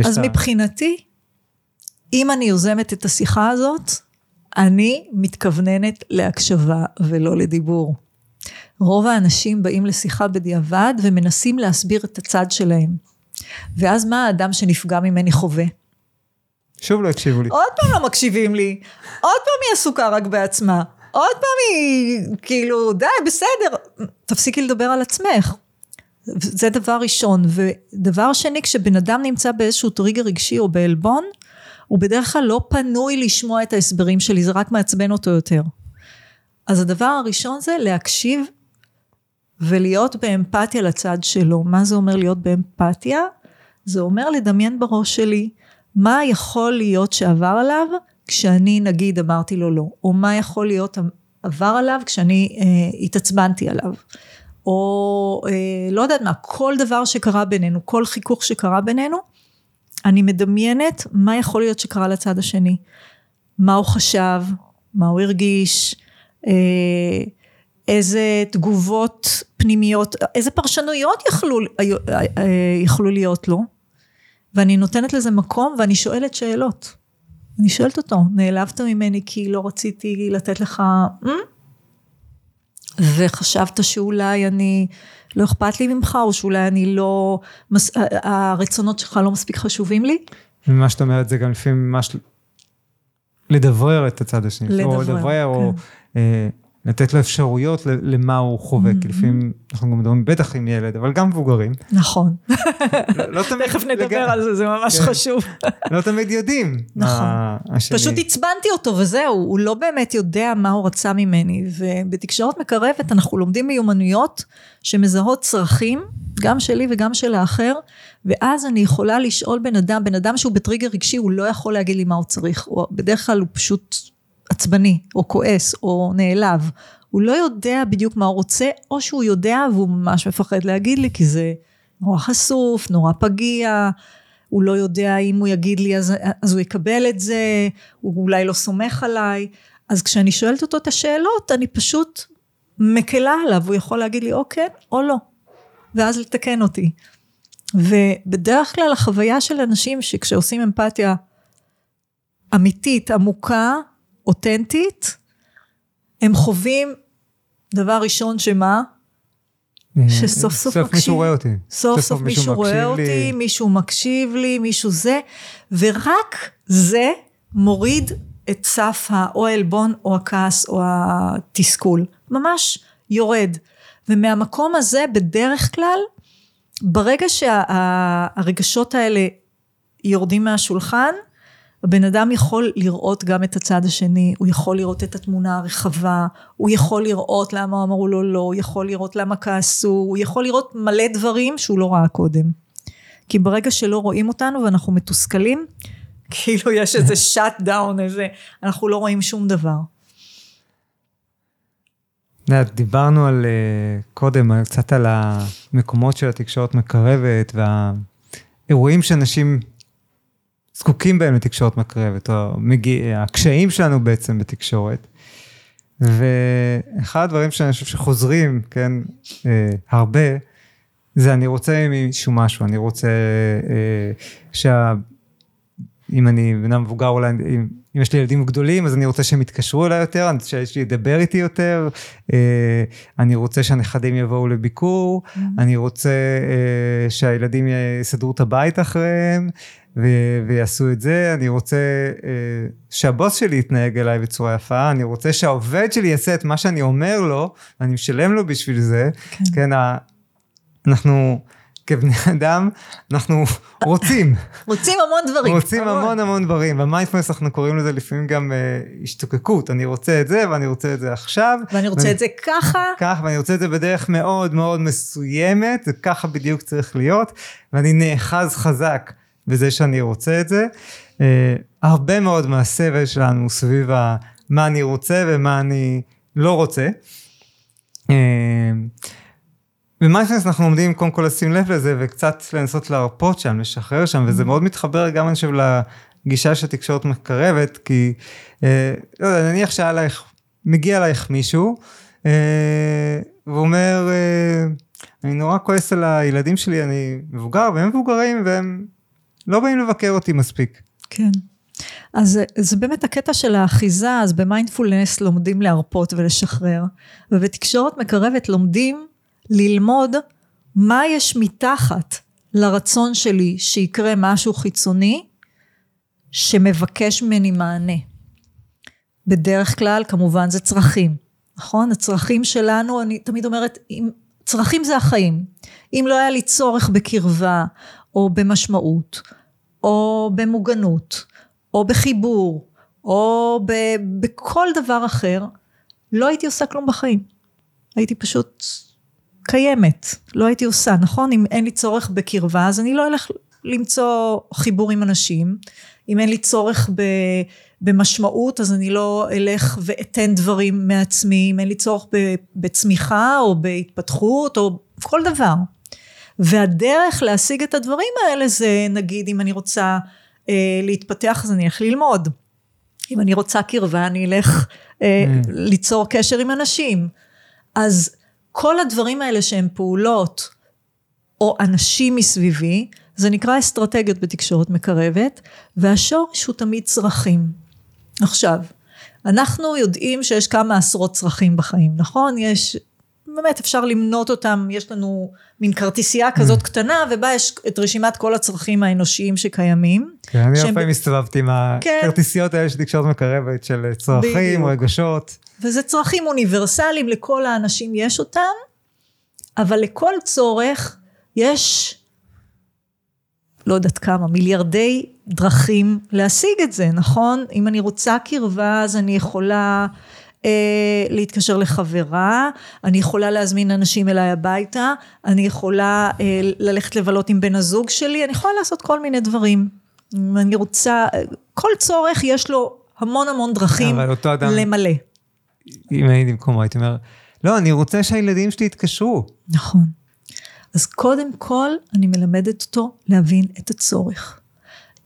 אז מבחינתי, אם אני יוזמת את השיחה הזאת, אני מתכווננת להקשבה ולא לדיבור. רוב האנשים באים לשיחה בדיעבד ומנסים להסביר את הצד שלהם. ואז מה האדם שנפגע ממני חווה? שוב לא הקשיבו לי. עוד פעם לא מקשיבים לי, עוד פעם היא עסוקה רק בעצמה, עוד פעם היא כאילו די בסדר, תפסיקי לדבר על עצמך. זה דבר ראשון. ודבר שני, כשבן אדם נמצא באיזשהו טריגר רגשי או בעלבון, הוא בדרך כלל לא פנוי לשמוע את ההסברים שלי, זה רק מעצבן אותו יותר. אז הדבר הראשון זה להקשיב ולהיות באמפתיה לצד שלו. מה זה אומר להיות באמפתיה? זה אומר לדמיין בראש שלי מה יכול להיות שעבר עליו כשאני נגיד אמרתי לו לא, או מה יכול להיות עבר עליו כשאני אה, התעצבנתי עליו, או אה, לא יודעת מה, כל דבר שקרה בינינו, כל חיכוך שקרה בינינו, אני מדמיינת מה יכול להיות שקרה לצד השני, מה הוא חשב, מה הוא הרגיש, אה, איזה תגובות פנימיות, איזה פרשנויות יכלו, אה, יכלו להיות לו, ואני נותנת לזה מקום ואני שואלת שאלות. אני שואלת אותו, נעלבת ממני כי לא רציתי לתת לך, mm? וחשבת שאולי אני, לא אכפת לי ממך, או שאולי אני לא, הרצונות שלך לא מספיק חשובים לי? ממה שאת אומרת זה גם לפעמים ממש לדברר את הצד השני. לדברר, או לדברר, כן. או אה, לתת לו אפשרויות למה הוא חווה, כי mm-hmm. לפעמים אנחנו גם מדברים בטח עם ילד, אבל גם מבוגרים. נכון. לא, לא תמיד... תכף נדבר על זה, זה ממש כן. חשוב. לא תמיד יודעים. נכון. פשוט עצבנתי אותו וזהו, הוא לא באמת יודע מה הוא רצה ממני, ובתקשורת מקרבת אנחנו לומדים מיומנויות שמזהות צרכים, גם שלי וגם של האחר, ואז אני יכולה לשאול בן אדם, בן אדם שהוא בטריגר רגשי, הוא לא יכול להגיד לי מה הוא צריך, בדרך כלל הוא פשוט עצבני, או כועס, או נעלב. הוא לא יודע בדיוק מה הוא רוצה, או שהוא יודע והוא ממש מפחד להגיד לי, כי זה נורא חשוף, נורא פגיע, הוא לא יודע אם הוא יגיד לי אז, אז הוא יקבל את זה, הוא אולי לא סומך עליי. אז כשאני שואלת אותו את השאלות, אני פשוט מקלה עליו, הוא יכול להגיד לי או כן או לא, ואז לתקן אותי. ובדרך כלל החוויה של אנשים שכשעושים אמפתיה אמיתית, עמוקה, אותנטית, הם חווים דבר ראשון שמה? אה, שסוף סוף מקשיב. מישהו רואה אותי. סוף סוף מישהו רואה אותי, מישהו מקשיב לי, מישהו זה, ורק זה מוריד את סף או העלבון או הכעס או התסכול. ממש יורד. ומהמקום הזה בדרך כלל, ברגע שהרגשות האלה יורדים מהשולחן, הבן אדם יכול לראות גם את הצד השני, הוא יכול לראות את התמונה הרחבה, הוא יכול לראות למה אמרו לו לא, הוא יכול לראות למה כעסו, הוא יכול לראות מלא דברים שהוא לא ראה קודם. כי ברגע שלא רואים אותנו ואנחנו מתוסכלים, *laughs* כאילו יש איזה *laughs* שאט דאון, איזה, אנחנו לא רואים שום דבר. דיברנו על אה, קודם, קצת על המקומות של התקשורת מקרבת והאירועים שאנשים זקוקים בהם לתקשורת מקרבת, או מגיע, הקשיים שלנו בעצם בתקשורת. ואחד הדברים שאני חושב שחוזרים, כן, אה, הרבה, זה אני רוצה מישהו משהו, אני רוצה אה, שה... אם אני בן אדם מבוגר אולי, אם, אם יש לי ילדים גדולים, אז אני רוצה שהם יתקשרו אליי יותר, אני רוצה שיש לי לדבר איתי יותר, אה, אני רוצה שהנכדים יבואו לביקור, mm-hmm. אני רוצה אה, שהילדים יסדרו את הבית אחריהם, ו- ויעשו את זה, אני רוצה אה, שהבוס שלי יתנהג אליי בצורה יפה, אני רוצה שהעובד שלי יעשה את מה שאני אומר לו, אני משלם לו בשביל זה, כן, כן ה- אנחנו כבני אדם, אנחנו רוצים. *laughs* רוצים המון דברים. רוצים המון המון, המון דברים, במיינדפלנס אנחנו קוראים לזה לפעמים גם אה, השתוקקות, אני רוצה את זה ואני רוצה את זה עכשיו. ואני רוצה ואני, את זה ככה. ככה, ואני רוצה את זה בדרך מאוד מאוד מסוימת, ככה בדיוק צריך להיות, ואני נאחז חזק. בזה שאני רוצה את זה. Uh, הרבה מאוד מהסבל שלנו סביב מה אני רוצה ומה אני לא רוצה. Uh, במייפנס אנחנו עומדים קודם כל לשים לב לזה וקצת לנסות להרפות שם, לשחרר שם, וזה מאוד מתחבר גם אני חושב לגישה של תקשורת מקרבת, כי uh, לא יודע, נניח שעלייך, מגיע אלייך מישהו, ואומר, אני נורא כועס על הילדים שלי, אני מבוגר, והם מבוגרים, והם לא באים לבקר אותי מספיק. כן. אז זה באמת הקטע של האחיזה, אז במיינדפולנס לומדים להרפות ולשחרר, ובתקשורת מקרבת לומדים ללמוד מה יש מתחת לרצון שלי שיקרה משהו חיצוני שמבקש ממני מענה. בדרך כלל כמובן זה צרכים, נכון? הצרכים שלנו, אני תמיד אומרת, צרכים זה החיים. אם לא היה לי צורך בקרבה או במשמעות או במוגנות, או בחיבור, או ב, בכל דבר אחר, לא הייתי עושה כלום בחיים. הייתי פשוט קיימת, לא הייתי עושה, נכון? אם אין לי צורך בקרבה, אז אני לא אלך למצוא חיבור עם אנשים. אם אין לי צורך ב, במשמעות, אז אני לא אלך ואתן דברים מעצמי. אם אין לי צורך ב, בצמיחה או בהתפתחות או כל דבר. והדרך להשיג את הדברים האלה זה נגיד אם אני רוצה אה, להתפתח אז אני אלך ללמוד. אם אני רוצה קרבה אני אלך אה, mm. ליצור קשר עם אנשים. אז כל הדברים האלה שהם פעולות או אנשים מסביבי, זה נקרא אסטרטגיות בתקשורת מקרבת, והשורש הוא תמיד צרכים. עכשיו, אנחנו יודעים שיש כמה עשרות צרכים בחיים, נכון? יש באמת אפשר למנות אותם, יש לנו מין כרטיסייה כזאת mm. קטנה, ובה יש את רשימת כל הצרכים האנושיים שקיימים. כן, אני הרבה פעמים הסתובבתי עם כן. הכרטיסיות האלה של תקשורת מקרבת, של צרכים, רגשות. וזה צרכים אוניברסליים, לכל האנשים יש אותם, אבל לכל צורך יש, לא יודעת כמה, מיליארדי דרכים להשיג את זה, נכון? אם אני רוצה קרבה, אז אני יכולה... אה, להתקשר לחברה, אני יכולה להזמין אנשים אליי הביתה, אני יכולה אה, ללכת לבלות עם בן הזוג שלי, אני יכולה לעשות כל מיני דברים. אני רוצה, כל צורך יש לו המון המון דרכים אדם, למלא. אם הייתי במקומו הייתי אומר, לא, אני רוצה שהילדים שלי יתקשרו. נכון. אז קודם כל, אני מלמדת אותו להבין את הצורך.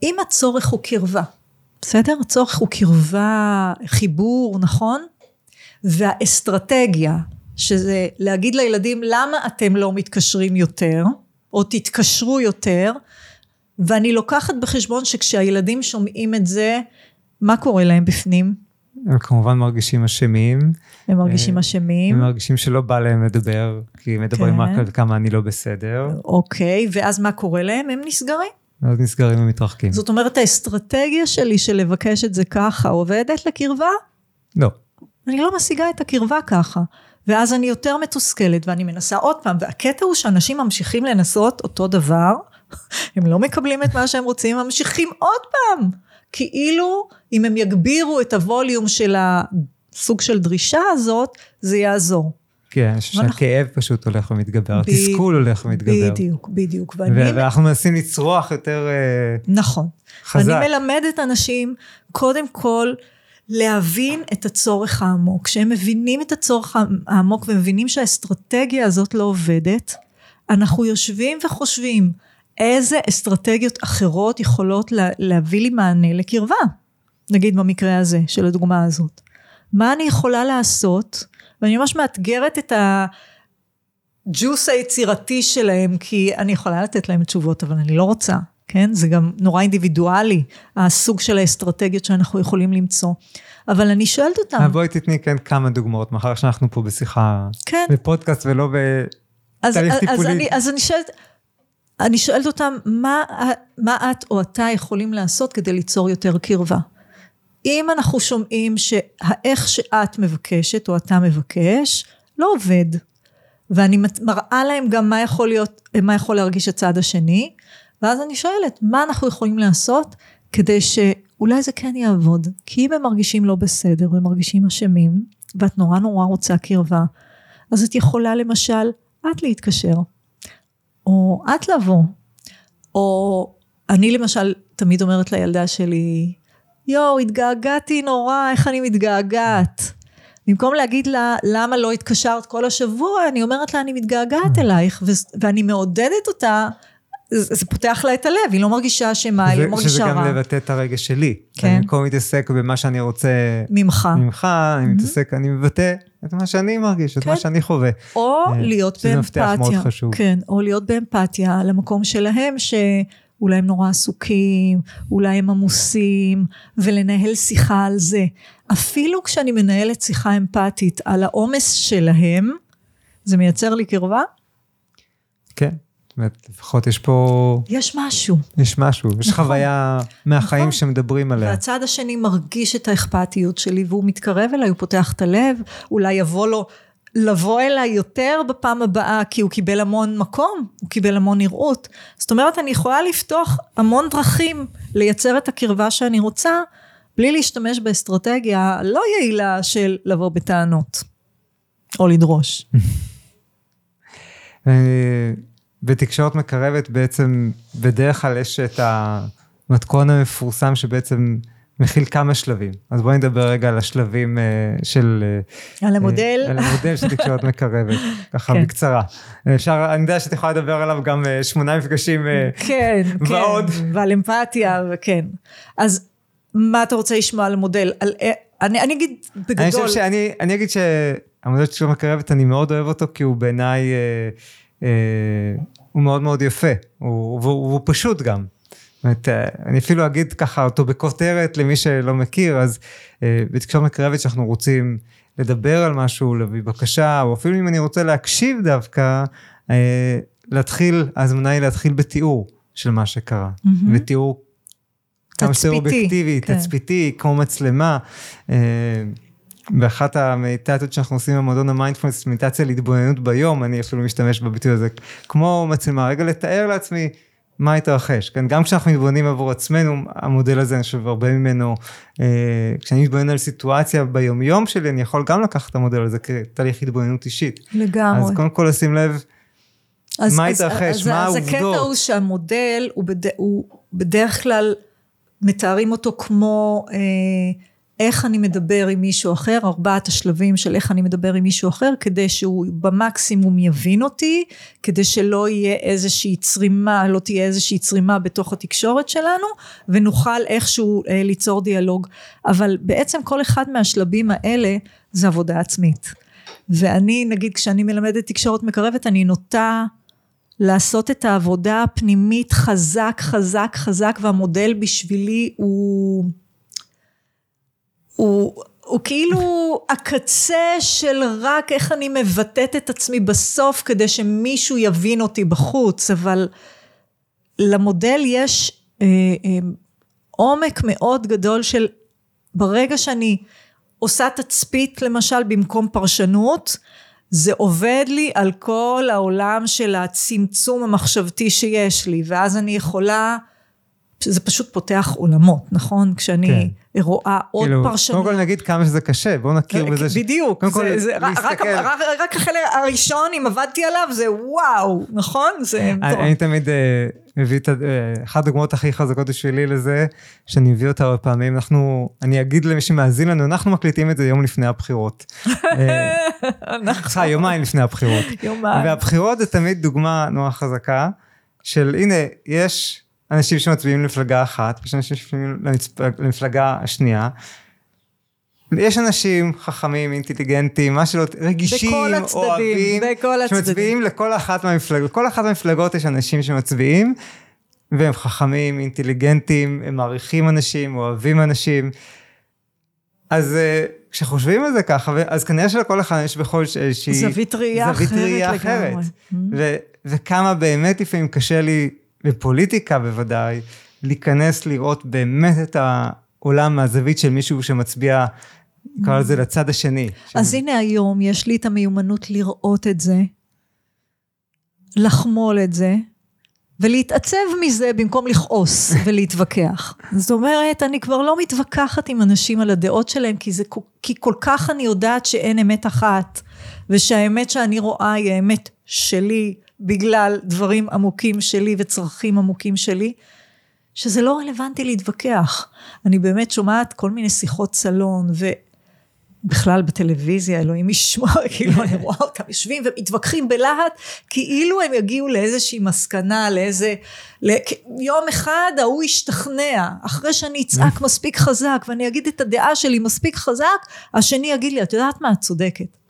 אם הצורך הוא קרבה, בסדר? הצורך הוא קרבה, חיבור, נכון? והאסטרטגיה, שזה להגיד לילדים למה אתם לא מתקשרים יותר, או תתקשרו יותר, ואני לוקחת בחשבון שכשהילדים שומעים את זה, מה קורה להם בפנים? הם כמובן מרגישים אשמים. הם מרגישים אשמים. הם מרגישים שלא בא להם לדבר, כי הם מדברים כן. רק על כמה אני לא בסדר. אוקיי, ואז מה קורה להם? הם נסגרים. אז נסגרים ומתרחקים. זאת אומרת, האסטרטגיה שלי של לבקש את זה ככה עובדת לקרבה? לא. אני לא משיגה את הקרבה ככה. ואז אני יותר מתוסכלת ואני מנסה עוד פעם, והקטע הוא שאנשים ממשיכים לנסות אותו דבר, *laughs* הם לא מקבלים את מה שהם רוצים, הם ממשיכים עוד פעם. כאילו אם הם יגבירו את הווליום של הסוג של דרישה הזאת, זה יעזור. כן, שהכאב פשוט הולך ומתגבר, התסכול הולך ומתגבר. בדיוק, בדיוק. ואנחנו מנסים לצרוח יותר אה, נכון. חזק. נכון. ואני מלמדת אנשים, קודם כל, להבין את הצורך העמוק. כשהם מבינים את הצורך העמוק ומבינים שהאסטרטגיה הזאת לא עובדת, אנחנו יושבים וחושבים איזה אסטרטגיות אחרות יכולות לה, להביא לי מענה לקרבה. נגיד במקרה הזה, של הדוגמה הזאת. מה אני יכולה לעשות, ואני ממש מאתגרת את הג'וס היצירתי שלהם, כי אני יכולה לתת להם תשובות, אבל אני לא רוצה. כן? זה גם נורא אינדיבידואלי, הסוג של האסטרטגיות שאנחנו יכולים למצוא. אבל אני שואלת אותם. אה, בואי תתני כן כמה דוגמאות, מאחר שאנחנו פה בשיחה, כן. בפודקאסט ולא בתהליך טיפולי. אז אני, אז אני שואלת, אני שואלת אותם, מה, מה את או אתה יכולים לעשות כדי ליצור יותר קרבה? אם אנחנו שומעים שהאיך שאת מבקשת או אתה מבקש, לא עובד. ואני מראה להם גם מה יכול להיות, מה יכול להרגיש הצד השני, ואז אני שואלת, מה אנחנו יכולים לעשות כדי שאולי זה כן יעבוד? כי אם הם מרגישים לא בסדר והם מרגישים אשמים, ואת נורא נורא רוצה קרבה, אז את יכולה למשל, את להתקשר, או את לבוא, או אני למשל תמיד אומרת לילדה שלי, יואו, התגעגעתי נורא, איך אני מתגעגעת. במקום להגיד לה, למה לא התקשרת כל השבוע, אני אומרת לה, אני מתגעגעת אלייך, ואני מעודדת אותה זה, זה פותח לה את הלב, היא לא מרגישה אשמה, היא לא מרגישה רע. שזה גם לבטא את הרגש שלי. כן. אני במקום להתעסק במה שאני רוצה... ממך. ממך, אני mm-hmm. מתעסק, אני מבטא את מה שאני מרגיש, כן. את מה כן. שאני חווה. או אה, להיות באמפתיה. שזה מפתח מאוד חשוב. כן, או להיות באמפתיה למקום שלהם, שאולי הם נורא עסוקים, אולי הם עמוסים, ולנהל שיחה על זה. אפילו כשאני מנהלת שיחה אמפתית על העומס שלהם, זה מייצר לי קרבה? כן. אומרת, לפחות יש פה... יש משהו. יש משהו, יש נכון, חוויה מהחיים נכון. שמדברים עליה. והצד השני מרגיש את האכפתיות שלי, והוא מתקרב אליי, הוא פותח את הלב, אולי יבוא לו לבוא אליי יותר בפעם הבאה, כי הוא קיבל המון מקום, הוא קיבל המון נראות. זאת אומרת, אני יכולה לפתוח המון דרכים לייצר את הקרבה שאני רוצה, בלי להשתמש באסטרטגיה לא יעילה של לבוא בטענות, או לדרוש. *laughs* אה, בתקשורת מקרבת בעצם בדרך כלל יש את המתכון המפורסם שבעצם מכיל כמה שלבים. אז בואי נדבר רגע על השלבים uh, של... Uh, על המודל. על המודל של תקשורת מקרבת, *laughs* ככה כן. בקצרה. אפשר, אני יודע שאת יכולה לדבר עליו גם uh, שמונה מפגשים uh, כן, ועוד. כן, ועל אמפתיה, וכן. אז מה אתה רוצה לשמוע על המודל? על, אני, אני אגיד בגדול... אני חושב שאני אני אגיד שהמודל של תקשורת מקרבת, אני מאוד אוהב אותו, כי הוא בעיניי, uh, הוא מאוד מאוד יפה, הוא, והוא, והוא פשוט גם. אומרת, אה, אני אפילו אגיד ככה אותו בכותרת למי שלא מכיר, אז אה, בתקשורת מקרבת שאנחנו רוצים לדבר על משהו, להביא בקשה, או אפילו אם אני רוצה להקשיב דווקא, אה, להתחיל, ההזמנה היא להתחיל בתיאור של מה שקרה. Mm-hmm. בתיאור כמה שיותר אובייקטיבי, כן. תצפיתי, כמו מצלמה. באחת המדיטציות שאנחנו עושים במועדון המיינדפולנס, מדיטציה להתבוננות ביום, אני אפילו משתמש בביטוי הזה, כמו מצלמה, רגע לתאר לעצמי מה התרחש, כן? גם כשאנחנו מתבוננים עבור עצמנו, המודל הזה, אני חושב, הרבה ממנו, אה, כשאני מתבונן על סיטואציה ביומיום שלי, אני יכול גם לקחת את המודל הזה כתהליך התבוננות אישית. לגמרי. אז קודם כל לשים לב, אז, מה התרחש, מה העובדות. אז הקטע הוא שהמודל, הוא, בד... הוא בדרך כלל, מתארים אותו כמו... אה, איך אני מדבר עם מישהו אחר, ארבעת השלבים של איך אני מדבר עם מישהו אחר, כדי שהוא במקסימום יבין אותי, כדי שלא יהיה איזושהי צרימה, לא תהיה איזושהי צרימה בתוך התקשורת שלנו, ונוכל איכשהו אה, ליצור דיאלוג. אבל בעצם כל אחד מהשלבים האלה זה עבודה עצמית. ואני, נגיד, כשאני מלמדת תקשורת מקרבת, אני נוטה לעשות את העבודה הפנימית חזק, חזק, חזק, והמודל בשבילי הוא... הוא, הוא כאילו הקצה של רק איך אני מבטאת את עצמי בסוף כדי שמישהו יבין אותי בחוץ, אבל למודל יש אה, אה, עומק מאוד גדול של ברגע שאני עושה תצפית למשל במקום פרשנות, זה עובד לי על כל העולם של הצמצום המחשבתי שיש לי, ואז אני יכולה שזה פשוט פותח עולמות, נכון? כשאני כן. רואה עוד כאילו, פרשנות. קודם כל נגיד כמה שזה קשה, בואו נכיר בזה. ש... בדיוק, קודם כל זה, להסתכל. רק, רק, רק החלק הראשון, אם עבדתי עליו, זה וואו, נכון? זה טוב. אני תמיד אה, מביא את, אה, אחת הדוגמאות הכי חזקות בשבילי לזה, שאני מביא אותה הרבה פעמים, אנחנו, אני אגיד למי שמאזין לנו, אנחנו מקליטים את זה יום לפני הבחירות. *laughs* אנחנו. יומיים לפני הבחירות. *laughs* יומיים. והבחירות זה תמיד דוגמה נורא חזקה, של הנה, יש... אנשים שמצביעים למפלגה אחת, ויש אנשים שמצביעים למפלגה השנייה. יש אנשים חכמים, אינטליגנטים, מה שלא, רגישים, בכל הצדדים, אוהבים, בכל הצדדים. שמצביעים לכל אחת מהמפלגות. לכל אחת מהמפלגות יש אנשים שמצביעים, והם חכמים, אינטליגנטים, הם מעריכים אנשים, אוהבים אנשים. אז אה, כשחושבים על זה ככה, אז כנראה שלכל אחד יש בכל איזושהי... זווית ראייה אחרת. זווית ראייה אחרת. Mm-hmm. וכמה באמת לפעמים קשה לי בפוליטיקה בוודאי, להיכנס לראות באמת את העולם מהזווית של מישהו שמצביע, נקרא לזה לצד השני. אז ש... הנה היום יש לי את המיומנות לראות את זה, לחמול את זה, ולהתעצב מזה במקום לכעוס *laughs* ולהתווכח. זאת אומרת, אני כבר לא מתווכחת עם אנשים על הדעות שלהם, כי, זה, כי כל כך אני יודעת שאין אמת אחת, ושהאמת שאני רואה היא האמת שלי, בגלל דברים עמוקים שלי וצרכים עמוקים שלי, שזה לא רלוונטי להתווכח. אני באמת שומעת כל מיני שיחות סלון, ובכלל בטלוויזיה, אלוהים ישמור, *laughs* כאילו אני רואה אותם יושבים ומתווכחים בלהט, כאילו הם יגיעו לאיזושהי מסקנה, לאיזה... יום אחד ההוא ישתכנע, אחרי שאני אצעק מספיק חזק, ואני אגיד את הדעה שלי מספיק חזק, השני יגיד לי, את יודעת מה, את צודקת.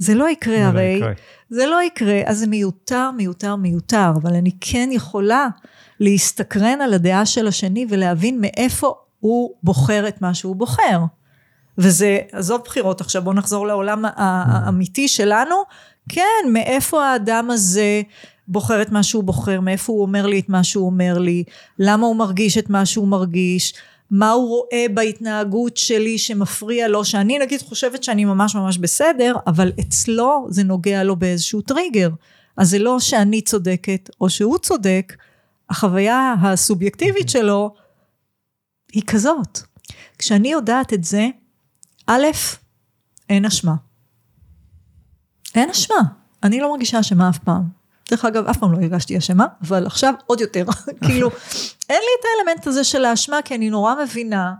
זה לא יקרה זה לא הרי, יקרה. זה לא יקרה, אז זה מיותר, מיותר, מיותר, אבל אני כן יכולה להסתקרן על הדעה של השני ולהבין מאיפה הוא בוחר את מה שהוא בוחר. וזה, עזוב בחירות עכשיו, בואו נחזור לעולם האמיתי שלנו, כן, מאיפה האדם הזה בוחר את מה שהוא בוחר, מאיפה הוא אומר לי את מה שהוא אומר לי, למה הוא מרגיש את מה שהוא מרגיש, מה הוא רואה בהתנהגות שלי שמפריע לו, שאני נגיד חושבת שאני ממש ממש בסדר, אבל אצלו זה נוגע לו באיזשהו טריגר. אז זה לא שאני צודקת או שהוא צודק, החוויה הסובייקטיבית אוקיי. שלו היא כזאת. כשאני יודעת את זה, א', אין אשמה. אין אשמה. אני לא מרגישה אשמה אף פעם. דרך אגב, אף פעם לא הרגשתי אשמה, אבל עכשיו עוד יותר. *laughs* כאילו, אין לי את האלמנט הזה של האשמה, כי אני נורא מבינה.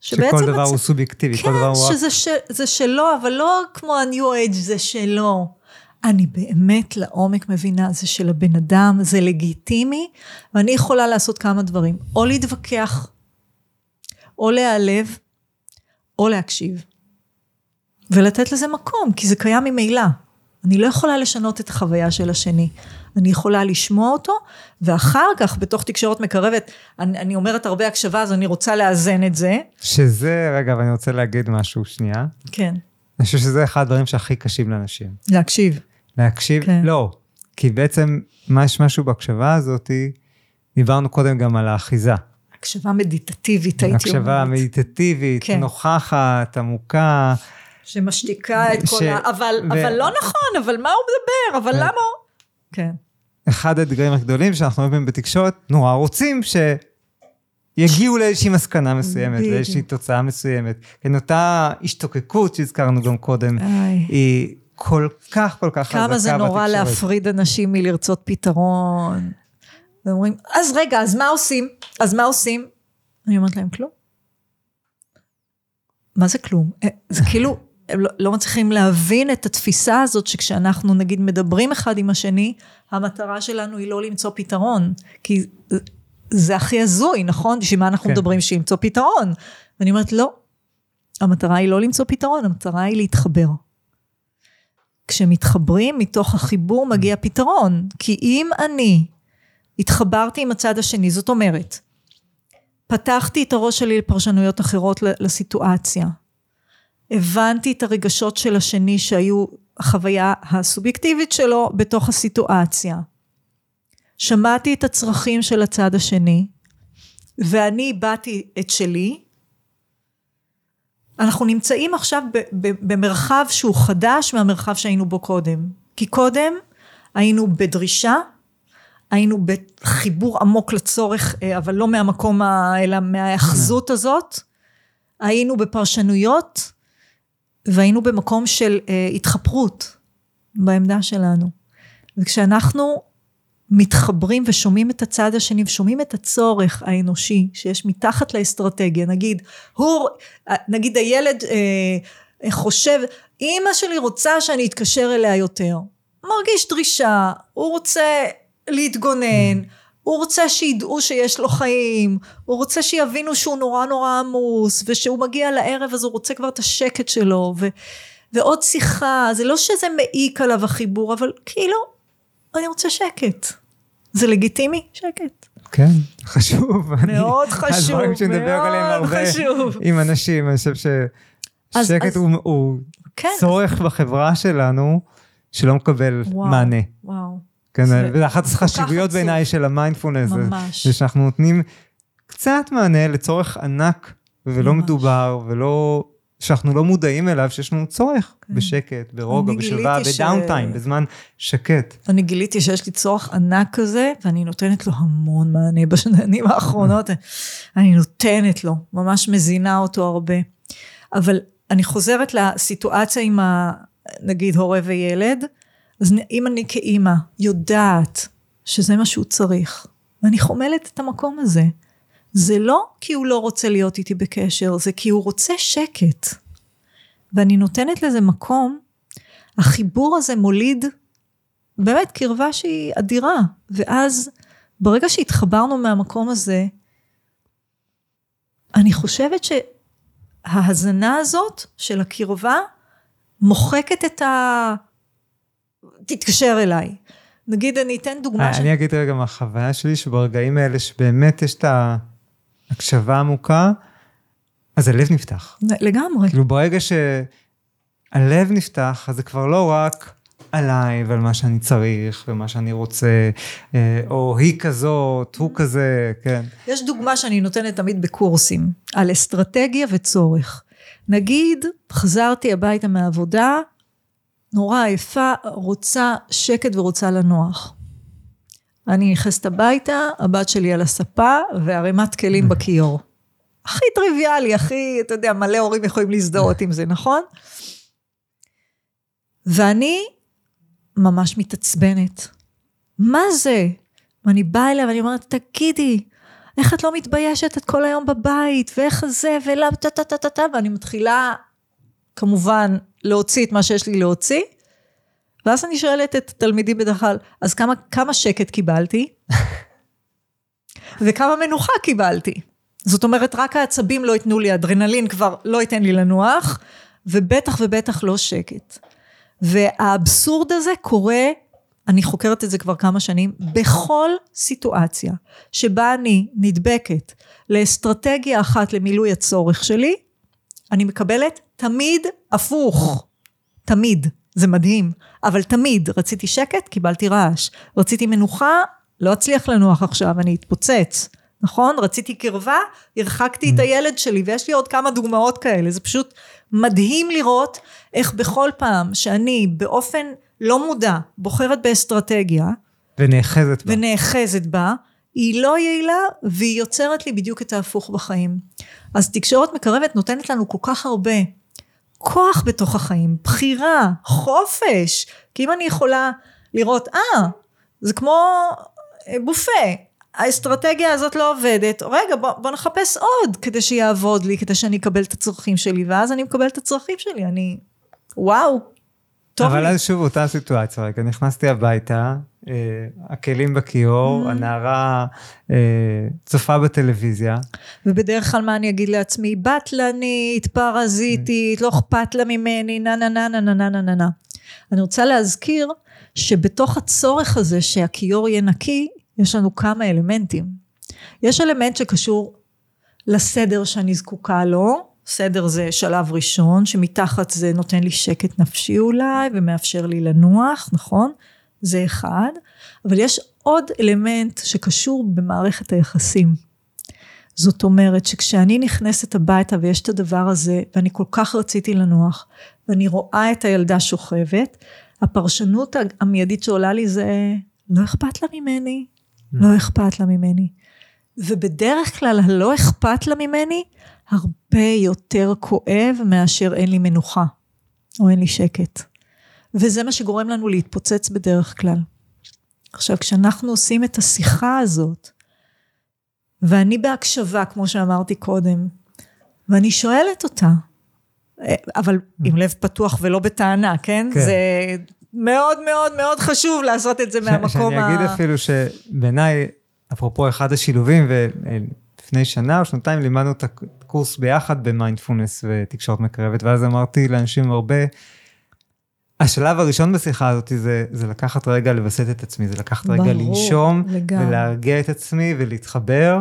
שכל דבר הצ... הוא סובייקטיבי, כן, כל דבר הוא... כן, שזה ש... זה שלו, אבל לא כמו ה-new age, זה שלו. אני באמת לעומק מבינה, זה של הבן אדם, זה לגיטימי, ואני יכולה לעשות כמה דברים. או להתווכח, או להיעלב, או להקשיב. ולתת לזה מקום, כי זה קיים ממילא. אני לא יכולה לשנות את החוויה של השני. אני יכולה לשמוע אותו, ואחר כך, בתוך תקשורת מקרבת, אני, אני אומרת הרבה הקשבה, אז אני רוצה לאזן את זה. שזה, רגע, ואני רוצה להגיד משהו שנייה. כן. אני חושב שזה אחד הדברים שהכי קשים לאנשים. להקשיב. להקשיב, כן. לא. כי בעצם, מה יש משהו בהקשבה הזאת, דיברנו קודם גם על האחיזה. הקשבה מדיטטיבית, הייתי אומרת. הקשבה מדיטטיבית, כן. נוכחת, עמוקה. שמשתיקה את ש... כל ה... אבל, ו... אבל לא נכון, אבל מה הוא מדבר, אבל כן. למה הוא... כן. אחד האתגרים הגדולים שאנחנו אוהבים בתקשורת, נורא רוצים שיגיעו לאיזושהי מסקנה מסוימת, לאיזושהי תוצאה מסוימת. כן, אותה השתוקקות שהזכרנו גם קודם, איי. היא כל כך כל כך חזקה בתקשורת. כמה זה נורא להפריד אנשים מלרצות פתרון. ואומרים, אז רגע, אז מה עושים? אז מה עושים? אני אומרת להם, כלום. מה זה כלום? אה, זה כאילו, הם לא, לא מצליחים להבין את התפיסה הזאת שכשאנחנו נגיד מדברים אחד עם השני, המטרה שלנו היא לא למצוא פתרון. כי זה הכי הזוי, נכון? בשביל מה אנחנו כן. מדברים? בשביל למצוא פתרון. ואני אומרת, לא. המטרה היא לא למצוא פתרון, המטרה היא להתחבר. כשמתחברים, מתוך החיבור מגיע פתרון. כי אם אני התחברתי עם הצד השני, זאת אומרת, פתחתי את הראש שלי לפרשנויות אחרות לסיטואציה. הבנתי את הרגשות של השני שהיו החוויה הסובייקטיבית שלו בתוך הסיטואציה. שמעתי את הצרכים של הצד השני, ואני הבעתי את שלי. אנחנו נמצאים עכשיו במרחב שהוא חדש מהמרחב שהיינו בו קודם. כי קודם היינו בדרישה, היינו בחיבור עמוק לצורך, אה, אבל לא מהמקום, אלא מההאחזות הזאת. היינו בפרשנויות, והיינו במקום של אה, התחפרות בעמדה שלנו. וכשאנחנו מתחברים ושומעים את הצד השני ושומעים את הצורך האנושי שיש מתחת לאסטרטגיה, נגיד, הוא, נגיד הילד אה, חושב, אימא שלי רוצה שאני אתקשר אליה יותר, מרגיש דרישה, הוא רוצה להתגונן, mm. הוא רוצה שידעו שיש לו חיים, הוא רוצה שיבינו שהוא נורא נורא עמוס, ושהוא מגיע לערב אז הוא רוצה כבר את השקט שלו, ו, ועוד שיחה, זה לא שזה מעיק עליו החיבור, אבל כאילו, אני רוצה שקט. זה לגיטימי? שקט. כן, חשוב. מאוד *laughs* אני, חשוב, הדברים שנדבר עליהם הרבה חשוב. עם אנשים, אני חושב ששקט אז, הוא, אז, הוא כן, צורך. בחברה שלנו שלא מקבל וואו, מענה. וואו. כן, זה אחת החשיבויות בעיניי של המיינדפולנס. ממש. זה שאנחנו נותנים קצת מענה לצורך ענק, ולא ממש. מדובר, ולא... שאנחנו לא מודעים אליו, שיש לנו צורך כן. בשקט, ברוגע, בשלווה, בדאונטיים, ש... בזמן שקט. אני גיליתי שיש לי צורך ענק כזה, ואני נותנת לו המון מענה בשנים האחרונות. *laughs* אני נותנת לו, ממש מזינה אותו הרבה. אבל אני חוזרת לסיטואציה עם ה... נגיד הורה וילד, אז אם אני כאימא יודעת שזה מה שהוא צריך, ואני חומלת את המקום הזה, זה לא כי הוא לא רוצה להיות איתי בקשר, זה כי הוא רוצה שקט. ואני נותנת לזה מקום, החיבור הזה מוליד באמת קרבה שהיא אדירה. ואז ברגע שהתחברנו מהמקום הזה, אני חושבת שההזנה הזאת של הקרבה מוחקת את ה... תתקשר אליי. נגיד, אני אתן דוגמה אה, ש... אני אגיד רגע מהחוויה שלי, שברגעים האלה שבאמת יש את ההקשבה העמוקה, אז הלב נפתח. לגמרי. כאילו ברגע שהלב נפתח, אז זה כבר לא רק עליי ועל מה שאני צריך ומה שאני רוצה, אה, או היא כזאת, הוא כזה, כן. יש דוגמה שאני נותנת תמיד בקורסים, על אסטרטגיה וצורך. נגיד, חזרתי הביתה מהעבודה, נורא עייפה, רוצה שקט ורוצה לנוח. אני נכנסת הביתה, הבת שלי על הספה וערימת כלים בכיור. הכי טריוויאלי, הכי, אתה יודע, מלא הורים יכולים להזדהות עם זה, נכון? ואני ממש מתעצבנת. מה זה? ואני באה אליה ואני אומרת, תגידי, איך את לא מתביישת את כל היום בבית, ואיך זה, ולא, טה טה טה טה טה, ואני מתחילה, כמובן, להוציא את מה שיש לי להוציא, ואז אני שואלת את התלמידים בדרך כלל, אז כמה, כמה שקט קיבלתי? *laughs* וכמה מנוחה קיבלתי? זאת אומרת, רק העצבים לא ייתנו לי, אדרנלין כבר לא ייתן לי לנוח, ובטח ובטח לא שקט. והאבסורד הזה קורה, אני חוקרת את זה כבר כמה שנים, בכל סיטואציה שבה אני נדבקת לאסטרטגיה אחת למילוי הצורך שלי, אני מקבלת תמיד הפוך. תמיד. זה מדהים. אבל תמיד רציתי שקט, קיבלתי רעש. רציתי מנוחה, לא אצליח לנוח עכשיו, אני אתפוצץ. נכון? רציתי קרבה, הרחקתי את mm. הילד שלי, ויש לי עוד כמה דוגמאות כאלה. זה פשוט מדהים לראות איך בכל פעם שאני באופן לא מודע בוחרת באסטרטגיה, ונאחזת בה. ונאחזת בה, היא לא יעילה והיא יוצרת לי בדיוק את ההפוך בחיים. אז תקשורת מקרבת נותנת לנו כל כך הרבה כוח בתוך החיים, בחירה, חופש. כי אם אני יכולה לראות, אה, זה כמו אה, בופה, האסטרטגיה הזאת לא עובדת, רגע בוא, בוא נחפש עוד כדי שיעבוד לי, כדי שאני אקבל את הצרכים שלי, ואז אני מקבל את הצרכים שלי, אני, וואו, טוב אבל לי. אבל אז שוב אותה סיטואציה, רגע, נכנסתי הביתה, הכלים בכיור, mm. הנערה אה, צופה בטלוויזיה. ובדרך כלל מה אני אגיד לעצמי? בטלנית, פרזיטית. לא אכפת לה ממני, נה נה נה נה נה נה נה נה. אני רוצה להזכיר שבתוך הצורך הזה שהכיור יהיה נקי, יש לנו כמה אלמנטים. יש אלמנט שקשור לסדר שאני זקוקה לו, סדר זה שלב ראשון, שמתחת זה נותן לי שקט נפשי אולי, ומאפשר לי לנוח, נכון? זה אחד. אבל יש עוד אלמנט שקשור במערכת היחסים. זאת אומרת שכשאני נכנסת הביתה ויש את הדבר הזה, ואני כל כך רציתי לנוח, ואני רואה את הילדה שוכבת, הפרשנות המיידית שעולה לי זה, לא אכפת לה ממני, לא אכפת לה ממני. ובדרך כלל הלא אכפת לה ממני, הרבה יותר כואב מאשר אין לי מנוחה, או אין לי שקט. וזה מה שגורם לנו להתפוצץ בדרך כלל. עכשיו, כשאנחנו עושים את השיחה הזאת, ואני בהקשבה, כמו שאמרתי קודם, ואני שואלת אותה, אבל עם לב פתוח ולא בטענה, כן? כן. זה מאוד מאוד מאוד חשוב לעשות את זה מהמקום ש- ה... שאני אגיד אפילו שבעיניי, אפרופו אחד השילובים, ולפני שנה או שנתיים לימדנו את הקורס ביחד במיינדפולנס ותקשורת מקרבת, ואז אמרתי לאנשים הרבה, השלב הראשון בשיחה הזאת זה, זה לקחת רגע לווסת את עצמי, זה לקחת ברור, רגע לנשום, לגמרי. ולהרגיע את עצמי ולהתחבר,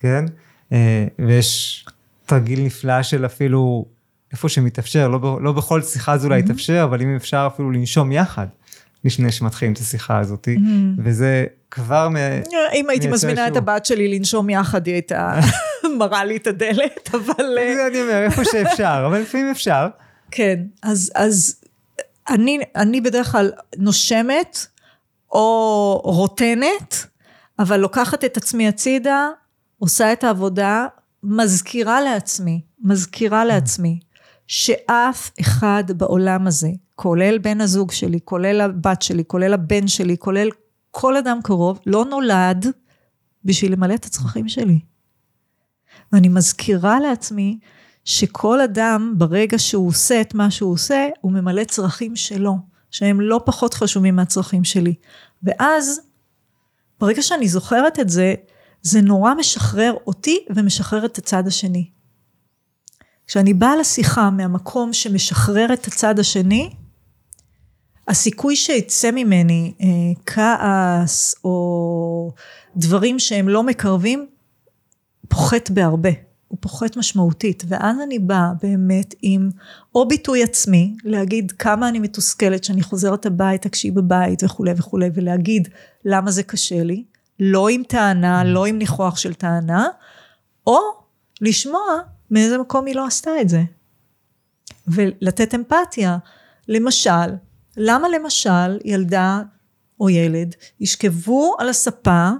כן? אה, ויש תרגיל נפלא של אפילו איפה שמתאפשר, לא, לא בכל שיחה זו אולי mm-hmm. יתאפשר, אבל אם אפשר אפילו לנשום יחד, לפני שמתחילים את השיחה הזאת, mm-hmm. וזה כבר מ... אם הייתי מזמינה את הבת שלי לנשום יחד, היא הייתה *laughs* מראה לי את הדלת, אבל... זה אני אומר, איפה שאפשר, אבל לפעמים אפשר. כן, אז, אז אני, אני בדרך כלל נושמת, או רוטנת, אבל לוקחת את עצמי הצידה, עושה את העבודה, מזכירה לעצמי, מזכירה לעצמי, שאף אחד בעולם הזה, כולל בן הזוג שלי, כולל הבת שלי, כולל הבן שלי, כולל כל אדם קרוב, לא נולד בשביל למלא את הצרכים שלי. ואני מזכירה לעצמי שכל אדם, ברגע שהוא עושה את מה שהוא עושה, הוא ממלא צרכים שלו, שהם לא פחות חשובים מהצרכים שלי. ואז, ברגע שאני זוכרת את זה, זה נורא משחרר אותי ומשחרר את הצד השני. כשאני באה לשיחה מהמקום שמשחרר את הצד השני, הסיכוי שיצא ממני אה, כעס או דברים שהם לא מקרבים, פוחת בהרבה. הוא פוחת משמעותית, ואז אני באה באמת עם או ביטוי עצמי, להגיד כמה אני מתוסכלת שאני חוזרת הביתה כשהיא בבית וכולי וכולי, ולהגיד למה זה קשה לי, לא עם טענה, לא עם ניחוח של טענה, או לשמוע מאיזה מקום היא לא עשתה את זה. ולתת אמפתיה. למשל, למה למשל ילדה או ילד ישכבו על הספה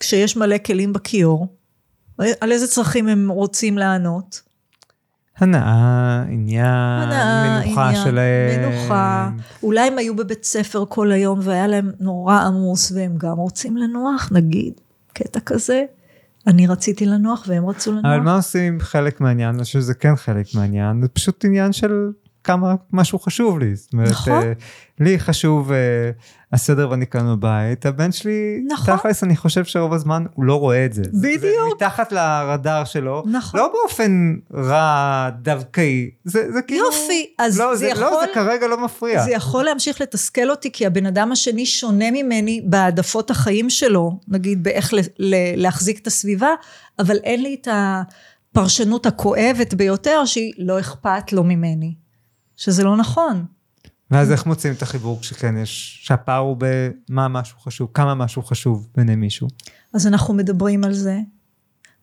כשיש מלא כלים בכיור, על איזה צרכים הם רוצים לענות? הנאה, עניין, הנאה, מנוחה עניין, שלהם. מנוחה. אולי הם היו בבית ספר כל היום והיה להם נורא עמוס והם גם רוצים לנוח, נגיד, קטע כזה. אני רציתי לנוח והם רצו לנוח. אבל מה עושים חלק מהעניין? אני חושב שזה כן חלק מהעניין, זה פשוט עניין של כמה משהו חשוב לי. זאת אומרת, נכון. אה, לי חשוב אה, הסדר והניקיון בבית, הבן שלי, נכון. תכלס אני חושב שרוב הזמן הוא לא רואה את זה. זה- זה בדיוק. מתחת לרדאר שלו, נכון. לא באופן רע דווקאי, זה, זה כאילו... יופי, אז לא, זה זה, לא, יכול- זה כרגע לא מפריע. זה יכול להמשיך לתסכל אותי, כי הבן אדם השני שונה ממני בהעדפות החיים שלו, נגיד באיך ל- ל- להחזיק את הסביבה, אבל אין לי את הפרשנות הכואבת ביותר, שהיא לא אכפת לו ממני. שזה לא נכון. ואז איך מוצאים את החיבור כשכן יש, שהפער הוא במה משהו חשוב, כמה משהו חשוב בעיני מישהו. אז אנחנו מדברים על זה,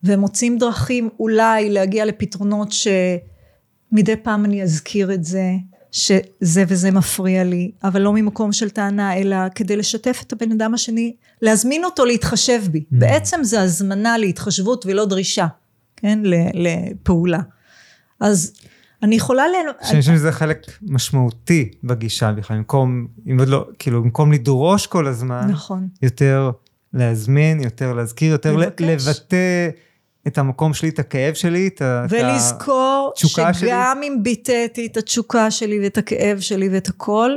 ומוצאים דרכים אולי להגיע לפתרונות שמדי פעם אני אזכיר את זה, שזה וזה מפריע לי, אבל לא ממקום של טענה, אלא כדי לשתף את הבן אדם השני, להזמין אותו להתחשב בי. Mm. בעצם זה הזמנה להתחשבות ולא דרישה, כן? לפעולה. אז אני יכולה ל... שאני חושב שזה חלק משמעותי בגישה בכלל, במקום, אם עוד לא, כאילו, במקום לדרוש כל הזמן, נכון. יותר להזמין, יותר להזכיר, יותר לבקש. לבטא את המקום שלי, את הכאב שלי, את ולזכור התשוקה שלי. שגם אם ביטאתי את התשוקה שלי ואת הכאב שלי ואת הכל,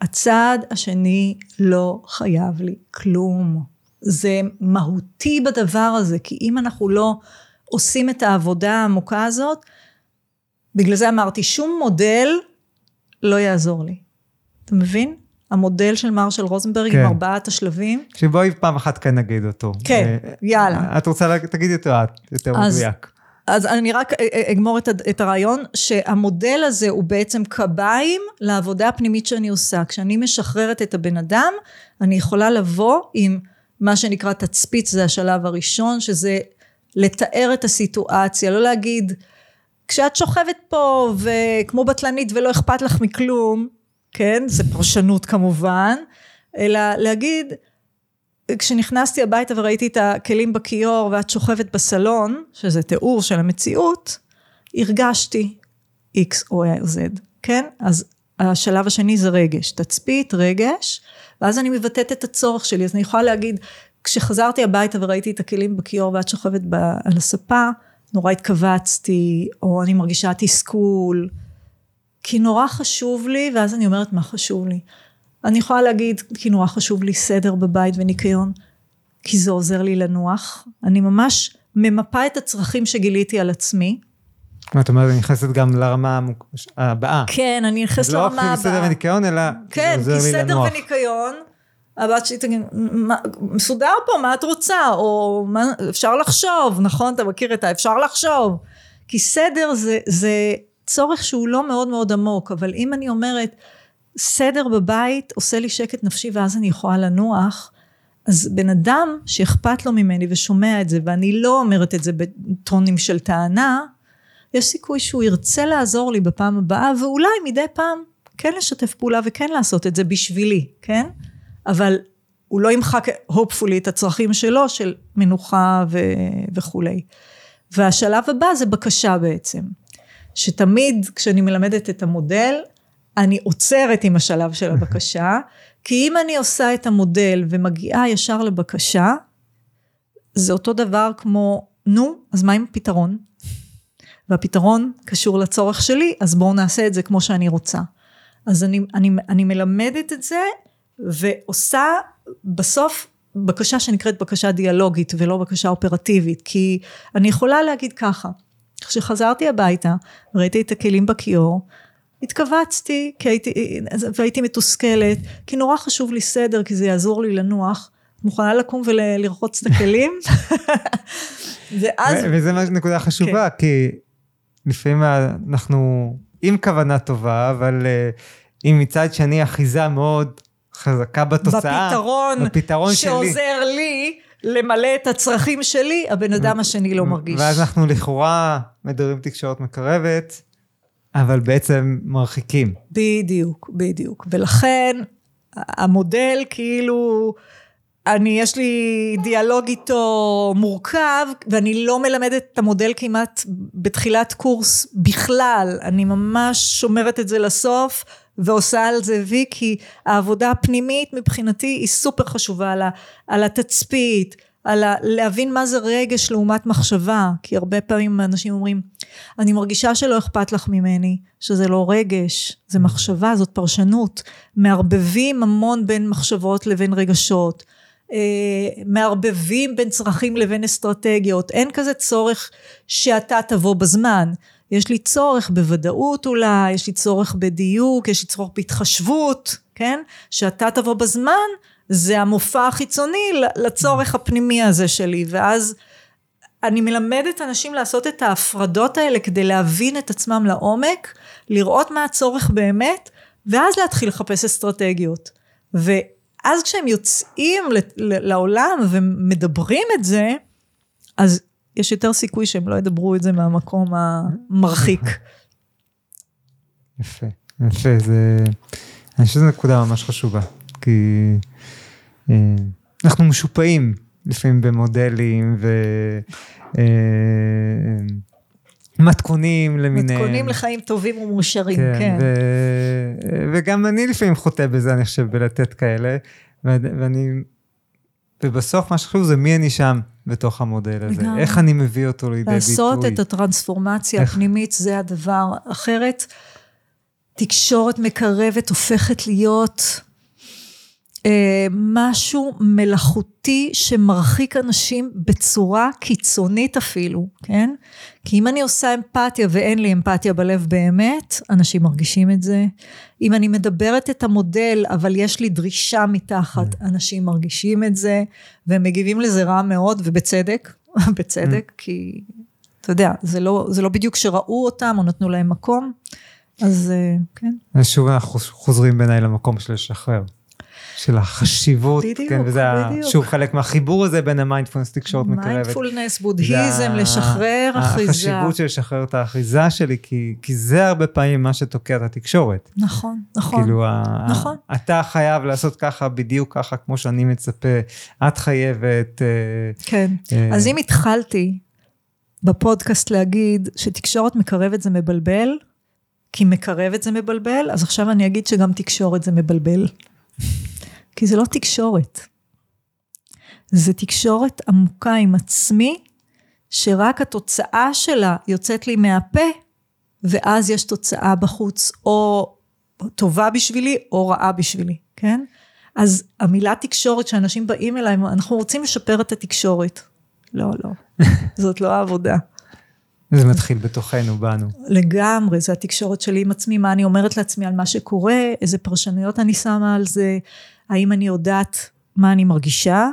הצד השני לא חייב לי כלום. זה מהותי בדבר הזה, כי אם אנחנו לא עושים את העבודה העמוקה הזאת, בגלל זה אמרתי, שום מודל לא יעזור לי. אתה מבין? המודל של מרשל רוזנברג כן. עם ארבעת השלבים. שבואי פעם אחת כאן נגיד אותו. כן, אה, יאללה. את רוצה, תגידי אותו את, יותר אז- מדויק. אז אני רק אה, אה, אגמור את, את הרעיון, שהמודל הזה הוא בעצם קביים לעבודה הפנימית שאני עושה. כשאני משחררת את הבן אדם, אני יכולה לבוא עם מה שנקרא תצפית, זה השלב הראשון, שזה לתאר את הסיטואציה, לא להגיד, כשאת שוכבת פה וכמו בטלנית ולא אכפת לך מכלום, כן, זה פרשנות כמובן, אלא להגיד, כשנכנסתי הביתה וראיתי את הכלים בכיור ואת שוכבת בסלון, שזה תיאור של המציאות, הרגשתי X או Z, כן? אז השלב השני זה רגש, תצפית, רגש, ואז אני מבטאת את הצורך שלי, אז אני יכולה להגיד, כשחזרתי הביתה וראיתי את הכלים בכיור ואת שוכבת ב- על הספה, נורא התכווצתי, או אני מרגישה תסכול, כי נורא חשוב לי, ואז אני אומרת מה חשוב לי. אני יכולה להגיד, כי נורא חשוב לי סדר בבית וניקיון, כי זה עוזר לי לנוח. אני ממש ממפה את הצרכים שגיליתי על עצמי. את אומרת, אני נכנסת גם לרמה הבאה. כן, אני נכנסת לא רק לרמה עם סדר הבאה. וניקיון, אלא כן, זה כי עוזר לי סדר לנוח. וניקיון, הבת שלי תגיד, "מה- מסודר פה, מה את רוצה? או מה, אפשר לחשוב, נכון? אתה מכיר את האפשר לחשוב. כי סדר זה, זה צורך שהוא לא מאוד מאוד עמוק, אבל אם אני אומרת, סדר בבית עושה לי שקט נפשי ואז אני יכולה לנוח, אז בן אדם שאכפת לו ממני ושומע את זה, ואני לא אומרת את זה בטונים של טענה, יש סיכוי שהוא ירצה לעזור לי בפעם הבאה, ואולי מדי פעם כן לשתף פעולה וכן לעשות את זה בשבילי, כן? אבל הוא לא ימחק, hopefully, את הצרכים שלו, של מנוחה ו- וכולי. והשלב הבא זה בקשה בעצם. שתמיד כשאני מלמדת את המודל, אני עוצרת עם השלב של הבקשה, *laughs* כי אם אני עושה את המודל ומגיעה ישר לבקשה, זה אותו דבר כמו, נו, אז מה עם הפתרון? והפתרון קשור לצורך שלי, אז בואו נעשה את זה כמו שאני רוצה. אז אני, אני, אני מלמדת את זה, ועושה בסוף בקשה שנקראת בקשה דיאלוגית ולא בקשה אופרטיבית, כי אני יכולה להגיד ככה, כשחזרתי הביתה, ראיתי את הכלים בכיור, התכווצתי הייתי, והייתי מתוסכלת, כי נורא חשוב לי סדר, כי זה יעזור לי לנוח. מוכנה לקום ולרחוץ את הכלים? *laughs* ואז... ו- וזה מה- נקודה חשובה, כן. כי לפעמים אנחנו עם כוונה טובה, אבל אה, אם מצד שני אחיזה מאוד חזקה בתוצאה, בפתרון, בפתרון שלי. שעוזר לי למלא את הצרכים שלי, הבן אדם השני לא מרגיש. ואז אנחנו לכאורה מדברים תקשורת מקרבת, אבל בעצם מרחיקים. בדיוק, בדיוק. ולכן המודל כאילו אני, יש לי דיאלוג איתו מורכב, ואני לא מלמדת את המודל כמעט בתחילת קורס בכלל. אני ממש שומרת את זה לסוף, ועושה על זה וי, כי העבודה הפנימית מבחינתי היא סופר חשובה על, ה, על התצפית, על ה, להבין מה זה רגש לעומת מחשבה, כי הרבה פעמים אנשים אומרים, אני מרגישה שלא אכפת לך ממני, שזה לא רגש, זה מחשבה, זאת פרשנות. מערבבים המון בין מחשבות לבין רגשות. אה, מערבבים בין צרכים לבין אסטרטגיות, אין כזה צורך שאתה תבוא בזמן, יש לי צורך בוודאות אולי, יש לי צורך בדיוק, יש לי צורך בהתחשבות, כן? שאתה תבוא בזמן, זה המופע החיצוני לצורך הפנימי הזה שלי, ואז אני מלמדת אנשים לעשות את ההפרדות האלה כדי להבין את עצמם לעומק, לראות מה הצורך באמת, ואז להתחיל לחפש אסטרטגיות. ואז כשהם יוצאים לעולם ומדברים את זה, אז יש יותר סיכוי שהם לא ידברו את זה מהמקום המרחיק. יפה, יפה, זה... אני חושב שזו נקודה ממש חשובה, כי אה, אנחנו משופעים לפעמים במודלים ו... אה, מתכונים למיניהם. מתכונים לחיים טובים ומאושרים, כן. כן. ו... וגם אני לפעמים חוטא בזה, אני חושב, בלתת כאלה. ואני... ובסוף מה שחשוב זה מי אני שם בתוך המודל הזה, לגמרי. איך אני מביא אותו לידי לעשות ביטוי. לעשות את הטרנספורמציה איך... הפנימית זה הדבר. אחרת, תקשורת מקרבת הופכת להיות משהו מלאכותי שמרחיק אנשים בצורה קיצונית אפילו, כן? כי אם אני עושה אמפתיה ואין לי אמפתיה בלב באמת, אנשים מרגישים את זה. אם אני מדברת את המודל, אבל יש לי דרישה מתחת, mm. אנשים מרגישים את זה, והם מגיבים לזה רע מאוד, ובצדק, *laughs* בצדק, mm. כי אתה יודע, זה לא, זה לא בדיוק שראו אותם או נתנו להם מקום, אז אה, כן. ושוב אנחנו חוזרים בעיניי למקום של לשחרר. של החשיבות, בדיוק, כן, וזה בדיוק. שוב חלק מהחיבור הזה בין המיינדפולנס תקשורת מקרבת. מיינדפולנס, בודהיזם, לשחרר אחיזה. החשיבות של לשחרר את האחיזה שלי, כי, כי זה הרבה פעמים מה שתוקע את התקשורת. נכון, נכון. כאילו, נכון. ה, אתה חייב לעשות ככה, בדיוק ככה, כמו שאני מצפה, את חייבת. אה, כן, אה, אז אם התחלתי בפודקאסט להגיד שתקשורת מקרבת זה מבלבל, כי מקרבת זה מבלבל, אז עכשיו אני אגיד שגם תקשורת זה מבלבל. כי זה לא תקשורת. זה תקשורת עמוקה עם עצמי, שרק התוצאה שלה יוצאת לי מהפה, ואז יש תוצאה בחוץ, או טובה בשבילי, או רעה בשבילי, כן? אז המילה תקשורת, שאנשים באים אליי, אנחנו רוצים לשפר את התקשורת. לא, לא, *laughs* זאת לא העבודה. זה מתחיל בתוכנו, בנו. לגמרי, זה התקשורת שלי עם עצמי, מה אני אומרת לעצמי על מה שקורה, איזה פרשנויות אני שמה על זה, האם אני יודעת מה אני מרגישה,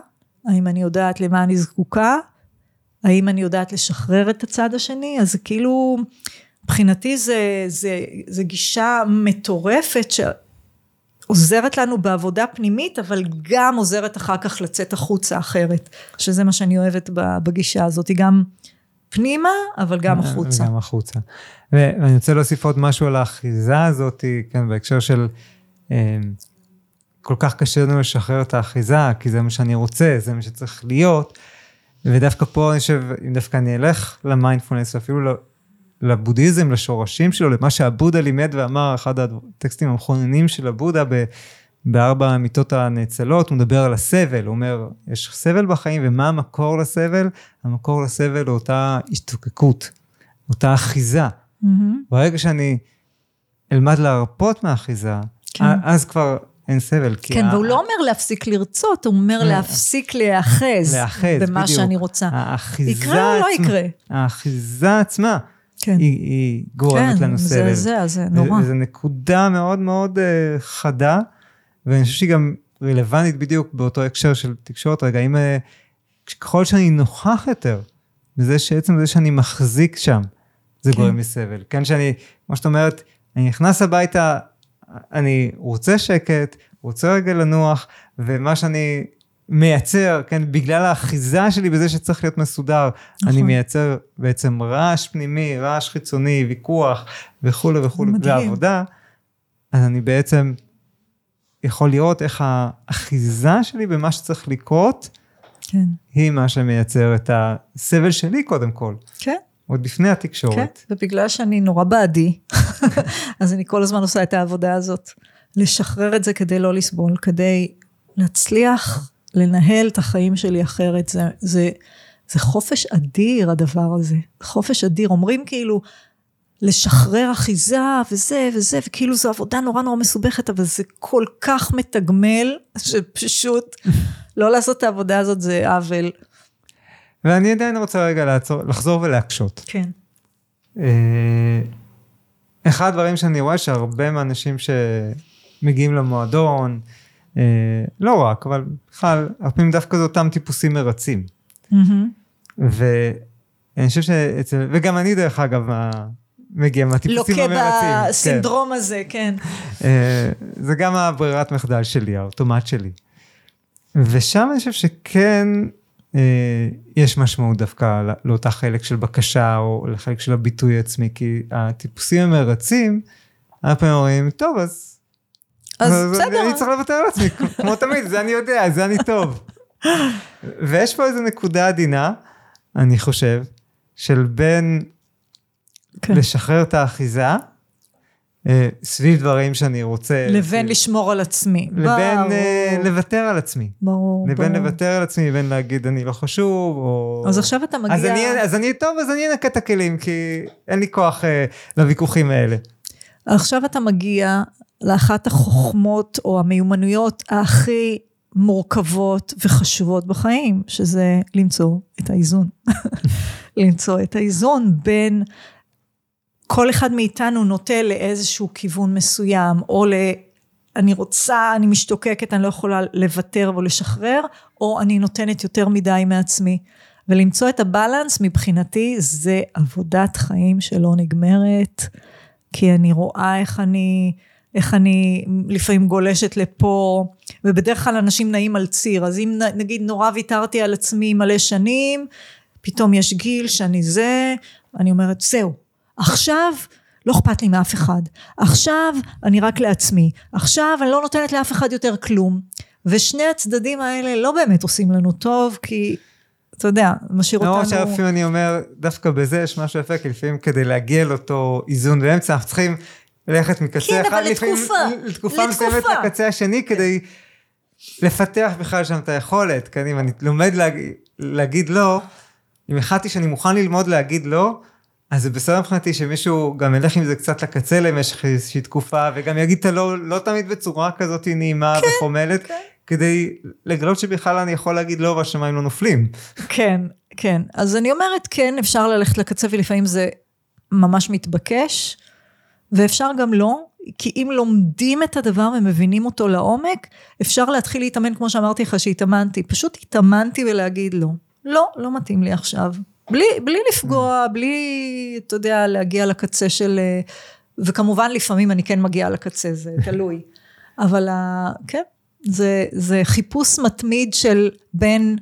האם אני יודעת למה אני זקוקה, האם אני יודעת לשחרר את הצד השני, אז כאילו, מבחינתי זה, זה, זה גישה מטורפת שעוזרת לנו בעבודה פנימית, אבל גם עוזרת אחר כך לצאת החוצה אחרת, שזה מה שאני אוהבת בגישה הזאת, היא גם פנימה, אבל גם החוצה. גם החוצה. ואני רוצה להוסיף עוד משהו על האחיזה הזאת, כן, בהקשר של... אה, כל כך קשה לנו לשחרר את האחיזה, כי זה מה שאני רוצה, זה מה שצריך להיות. ודווקא פה אני חושב, אם דווקא אני אלך למיינדפולנס, אפילו לבודהיזם, לשורשים שלו, למה שהבודה לימד ואמר, אחד הטקסטים המכוננים של הבודה בארבע המיטות הנאצלות, הוא מדבר על הסבל, הוא אומר, יש סבל בחיים, ומה המקור לסבל? המקור לסבל הוא אותה השתוקקות, אותה אחיזה. Mm-hmm. ברגע שאני אלמד להרפות מהאחיזה, כן. אז כבר אין סבל. כן, ה... והוא לא אומר להפסיק לרצות, הוא אומר להפסיק להיאחז. להיאחז, בדיוק. במה שאני רוצה. האחיזה יקרה או לא יקרה? האחיזה עצמה. כן. היא, היא גורמת כן, לנו סבל. כן, זה, זה, זה נורא. וזו נקודה מאוד מאוד uh, חדה, ואני חושב שהיא גם רלוונטית בדיוק באותו הקשר של תקשורת. רגע, אם... Uh, ככל שאני נוכח יותר, בזה שעצם זה שאני מחזיק שם, זה כן. גורם לי סבל. כן, שאני, כמו שאת אומרת, אני נכנס הביתה, אני רוצה שקט, רוצה רגע לנוח, ומה שאני מייצר, כן, בגלל האחיזה שלי בזה שצריך להיות מסודר, נכון. אני מייצר בעצם רעש פנימי, רעש חיצוני, ויכוח וכולי וכולי, ועבודה, אז אני בעצם יכול לראות איך האחיזה שלי במה שצריך לקרות, כן. היא מה שמייצר את הסבל שלי קודם כל. כן. עוד לפני התקשורת. כן, ובגלל שאני נורא בעדי, *laughs* אז אני כל הזמן עושה את העבודה הזאת. לשחרר את זה כדי לא לסבול, כדי להצליח לנהל את החיים שלי אחרת. זה, זה, זה חופש אדיר הדבר הזה. חופש אדיר. אומרים כאילו, לשחרר אחיזה וזה וזה, וכאילו זו עבודה נורא נורא מסובכת, אבל זה כל כך מתגמל, שפשוט לא לעשות את העבודה הזאת זה עוול. ואני עדיין רוצה רגע לעצור, לחזור ולהקשות. כן. אה, אחד הדברים שאני רואה שהרבה מהאנשים שמגיעים למועדון, אה, לא רק, אבל בכלל, הרבה פעמים דווקא זה אותם טיפוסים מרצים. ואני חושב שאצל, וגם אני דרך אגב, מגיע מהטיפוסים המרצים. לוקה בסינדרום כן. הזה, כן. אה, זה גם הברירת מחדל שלי, האוטומט שלי. ושם אני חושב שכן אה, יש משמעות דווקא לאותה חלק של בקשה או לחלק של הביטוי עצמי, כי הטיפוסים המרצים, הרבה פעמים אומרים, טוב, אז... אז, אז בסדר. אני צריך לוותר על עצמי, כמו תמיד, זה אני יודע, זה אני טוב. ויש פה איזו נקודה עדינה, אני חושב, של בין כן. לשחרר את האחיזה, אה, סביב דברים שאני רוצה. לבין ש... לשמור על עצמי. לבין ברור. uh, לוותר על עצמי. ברור, לבין ברור. לוותר על עצמי, לבין להגיד אני לא חשוב, או... אז עכשיו אתה מגיע... אז אני, אז אני טוב, אז אני אנקה את הכלים, כי אין לי כוח uh, לוויכוחים האלה. עכשיו אתה מגיע לאחת החוכמות או המיומנויות הכי מורכבות וחשובות בחיים, שזה למצוא את האיזון. *laughs* למצוא את האיזון בין כל אחד מאיתנו נוטה לאיזשהו כיוון מסוים, או ל... אני רוצה, אני משתוקקת, אני לא יכולה לוותר ולשחרר, או אני נותנת יותר מדי מעצמי. ולמצוא את הבלנס מבחינתי זה עבודת חיים שלא נגמרת, כי אני רואה איך אני, איך אני לפעמים גולשת לפה, ובדרך כלל אנשים נעים על ציר, אז אם נגיד נורא ויתרתי על עצמי מלא שנים, פתאום יש גיל שאני זה, אני אומרת זהו, עכשיו לא אכפת לי מאף אחד. עכשיו אני רק לעצמי. עכשיו אני לא נותנת לאף אחד יותר כלום. ושני הצדדים האלה לא באמת עושים לנו טוב, כי אתה יודע, משאיר אותנו... למרות שלפעמים אני אומר, דווקא בזה יש משהו יפה, כי לפעמים כדי להגיע לאותו איזון באמצע, אנחנו צריכים ללכת מקצה כן, אחד, כן, לתקופה, לתקופה מסוימת לקצה השני, כדי לפתח בכלל שם את היכולת. כי אם אני לומד להגיד, להגיד לא, אם החלטתי שאני מוכן ללמוד להגיד לא, אז זה בסדר מבחינתי שמישהו גם ילך עם זה קצת לקצה למשך איזושהי תקופה, וגם יגיד את הלא, לא תמיד בצורה כזאת נעימה כן, וחומלת, כן. כדי לגלות שבכלל אני יכול להגיד לא והשמיים לא נופלים. כן, כן. אז אני אומרת, כן, אפשר ללכת לקצה ולפעמים זה ממש מתבקש, ואפשר גם לא, כי אם לומדים את הדבר ומבינים אותו לעומק, אפשר להתחיל להתאמן, כמו שאמרתי לך שהתאמנתי. פשוט התאמנתי ולהגיד לא. לא, לא מתאים לי עכשיו. בלי, בלי לפגוע, בלי, אתה יודע, להגיע לקצה של... אה, וכמובן לפעמים אני כן מגיעה לקצה, זה *laughs* תלוי. אבל כן, זה, זה חיפוש מתמיד של בין,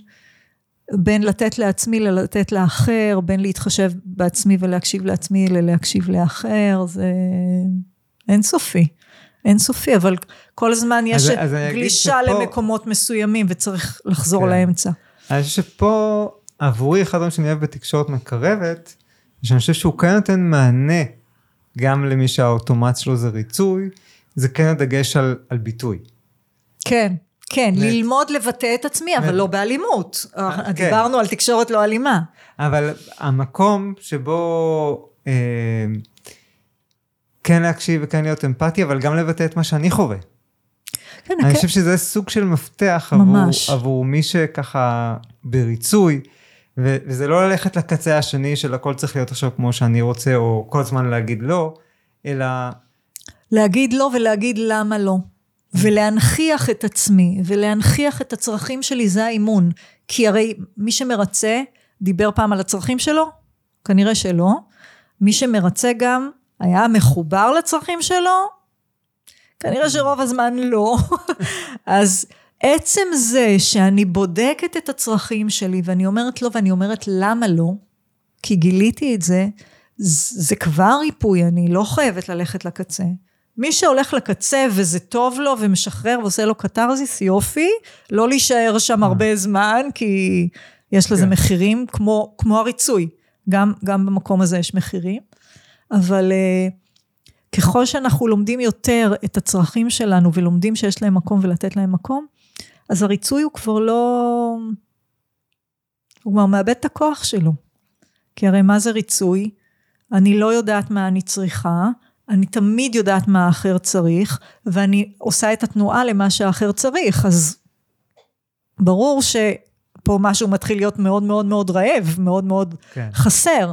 בין לתת לעצמי ללתת לאחר, בין להתחשב בעצמי ולהקשיב לעצמי ללהקשיב לאחר, זה אינסופי. אינסופי, אבל כל הזמן יש אז, אז גלישה שפה... למקומות מסוימים וצריך לחזור כן. לאמצע. אני חושב שפה עבורי אחד הדברים שאני אוהב בתקשורת מקרבת, שאני חושב שהוא כן נותן מענה גם למי שהאוטומט שלו זה ריצוי, זה כן הדגש על, על ביטוי. כן, כן, נט. ללמוד לבטא את עצמי, נט. אבל לא באלימות. אה, כן. דיברנו על תקשורת לא אלימה. אבל המקום שבו אה, כן להקשיב וכן להיות אמפתי, אבל גם לבטא את מה שאני חווה. כן, אני כן. חושב שזה סוג של מפתח עבור, עבור מי שככה בריצוי. וזה לא ללכת לקצה השני של הכל צריך להיות עכשיו כמו שאני רוצה, או כל הזמן להגיד לא, אלא... להגיד לא ולהגיד למה לא. ולהנכיח את עצמי, ולהנכיח את הצרכים שלי, זה האימון. כי הרי מי שמרצה, דיבר פעם על הצרכים שלו? כנראה שלא. מי שמרצה גם, היה מחובר לצרכים שלו? כנראה שרוב הזמן לא. *laughs* אז עצם זה שאני בודקת את הצרכים שלי ואני אומרת לא ואני אומרת למה לא, כי גיליתי את זה, זה כבר ריפוי, אני לא חייבת ללכת לקצה. מי שהולך לקצה וזה טוב לו ומשחרר ועושה לו קתרזיס, יופי, לא להישאר שם הרבה זמן, כי יש לזה כן. מחירים, כמו, כמו הריצוי. גם, גם במקום הזה יש מחירים. אבל uh, ככל שאנחנו לומדים יותר את הצרכים שלנו ולומדים שיש להם מקום ולתת להם מקום, אז הריצוי הוא כבר לא... הוא כבר מאבד את הכוח שלו. כי הרי מה זה ריצוי? אני לא יודעת מה אני צריכה, אני תמיד יודעת מה האחר צריך, ואני עושה את התנועה למה שהאחר צריך, אז ברור שפה משהו מתחיל להיות מאוד מאוד מאוד רעב, מאוד מאוד כן. חסר.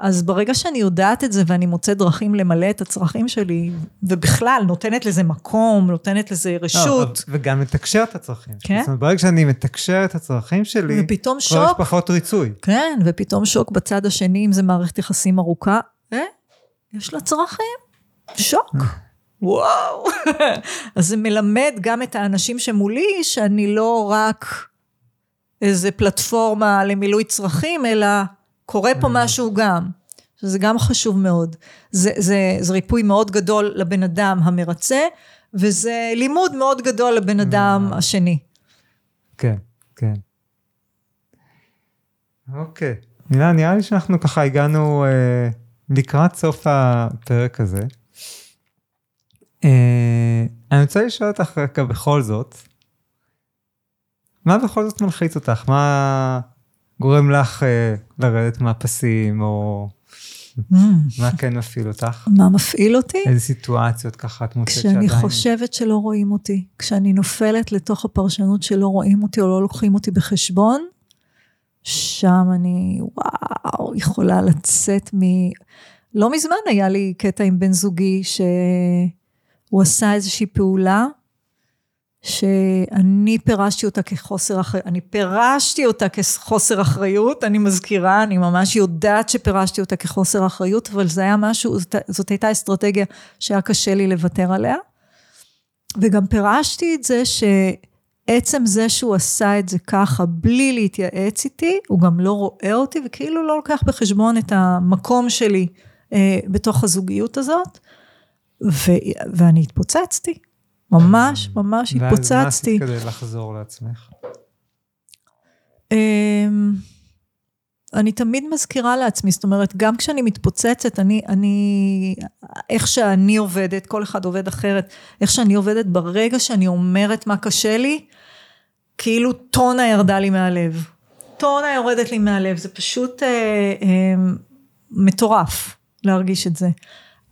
אז ברגע שאני יודעת את זה ואני מוצאת דרכים למלא את הצרכים שלי, ובכלל נותנת לזה מקום, נותנת לזה רשות, לא, וגם לתקשר את הצרכים. כן. זאת אומרת, ברגע שאני מתקשר את הצרכים שלי, ופתאום כבר יש שוק, פחות ריצוי. כן, ופתאום שוק בצד השני, אם זה מערכת יחסים ארוכה, אה, יש לה צרכים, שוק. וואו. *laughs* אז זה מלמד גם את האנשים שמולי, שאני לא רק איזה פלטפורמה למילוי צרכים, אלא קורה פה משהו גם. שזה גם חשוב מאוד. זה, זה, זה ריפוי מאוד גדול לבן אדם המרצה, וזה לימוד מאוד גדול לבן אדם השני. כן, כן. אוקיי. נראה, נראה לי שאנחנו ככה הגענו אה, לקראת סוף הפרק הזה. אה, אני רוצה לשאול אותך רגע בכל זאת, מה בכל זאת מלחיץ אותך? מה גורם לך אה, לרדת מהפסים, או מה כן מפעיל אותך? מה מפעיל אותי? איזה סיטואציות ככה את מוצאת שעדיין... כשאני חושבת שלא רואים אותי, כשאני נופלת לתוך הפרשנות שלא רואים אותי או לא לוקחים אותי בחשבון, שם אני, וואו, יכולה לצאת מ... לא מזמן היה לי קטע עם בן זוגי, שהוא עשה איזושהי פעולה, שאני פירשתי אותה כחוסר אחריות, אני פירשתי אותה כחוסר אחריות, אני מזכירה, אני ממש יודעת שפירשתי אותה כחוסר אחריות, אבל זה היה משהו, זאת, זאת הייתה אסטרטגיה שהיה קשה לי לוותר עליה. וגם פירשתי את זה שעצם זה שהוא עשה את זה ככה, בלי להתייעץ איתי, הוא גם לא רואה אותי, וכאילו לא לוקח בחשבון את המקום שלי אה, בתוך הזוגיות הזאת, ו, ואני התפוצצתי. ממש, ממש ואז מה התפוצצתי. עשית כדי לחזור לעצמך? אמ, אני תמיד מזכירה לעצמי, זאת אומרת, גם כשאני מתפוצצת, אני, אני, איך שאני עובדת, כל אחד עובד אחרת, איך שאני עובדת, ברגע שאני אומרת מה קשה לי, כאילו טונה ירדה לי מהלב. טונה יורדת לי מהלב, זה פשוט אה, אה, מטורף להרגיש את זה.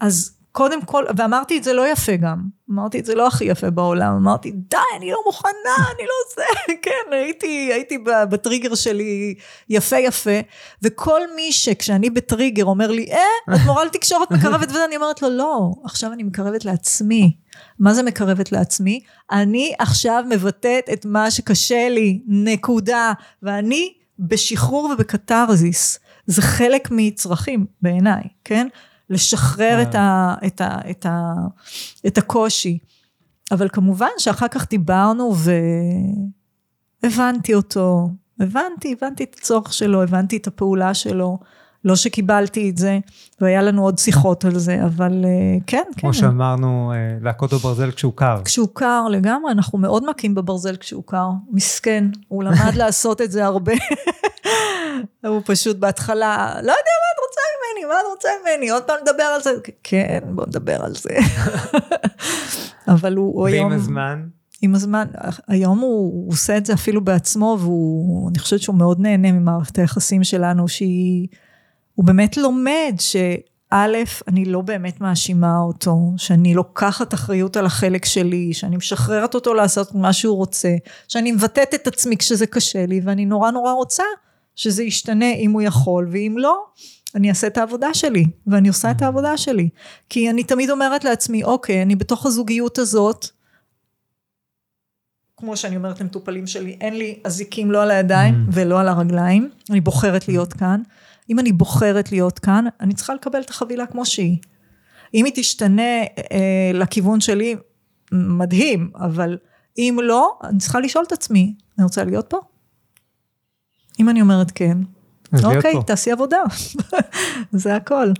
אז קודם כל, ואמרתי את זה לא יפה גם, אמרתי את זה לא הכי יפה בעולם, אמרתי די אני לא מוכנה, אני לא זה, *laughs* כן, הייתי, הייתי בטריגר שלי יפה יפה, וכל מי שכשאני בטריגר אומר לי, אה, את מורה לתקשורת מקרבת וזה, אני אומרת לו, לא, עכשיו אני מקרבת לעצמי. מה זה מקרבת לעצמי? אני עכשיו מבטאת את מה שקשה לי, נקודה, ואני בשחרור ובקתרזיס, זה חלק מצרכים בעיניי, כן? לשחרר את, ה, את, ה, את, ה, את הקושי. אבל כמובן שאחר כך דיברנו והבנתי אותו, הבנתי, הבנתי את הצורך שלו, הבנתי את הפעולה שלו, לא שקיבלתי את זה, והיה לנו עוד שיחות על זה, אבל אה, כן, כן. כמו שאמרנו, אה, להכות בברזל כשהוא קר. כשהוא קר לגמרי, אנחנו מאוד מכים בברזל כשהוא קר, מסכן, הוא למד *laughs* לעשות את זה הרבה. הוא פשוט בהתחלה, לא יודע מה מה את רוצה ממני, עוד פעם נדבר על זה, כן, בוא נדבר על זה. *laughs* אבל הוא הוא היום... ועם הזמן? עם הזמן, היום הוא, הוא עושה את זה אפילו בעצמו, ואני חושבת שהוא מאוד נהנה ממערכת היחסים שלנו, שהיא, הוא באמת לומד שא', אני לא באמת מאשימה אותו, שאני לוקחת אחריות על החלק שלי, שאני משחררת אותו לעשות מה שהוא רוצה, שאני מבטאת את עצמי כשזה קשה לי, ואני נורא נורא רוצה שזה ישתנה אם הוא יכול, ואם לא, אני אעשה את העבודה שלי, ואני עושה את העבודה שלי. כי אני תמיד אומרת לעצמי, אוקיי, אני בתוך הזוגיות הזאת, כמו שאני אומרת למטופלים שלי, אין לי אזיקים לא על הידיים mm. ולא על הרגליים, אני בוחרת להיות כאן. אם אני בוחרת להיות כאן, אני צריכה לקבל את החבילה כמו שהיא. אם היא תשתנה אה, לכיוון שלי, מדהים, אבל אם לא, אני צריכה לשאול את עצמי, אני רוצה להיות פה? אם אני אומרת כן, אוקיי, פה. תעשי עבודה, *laughs* זה הכל.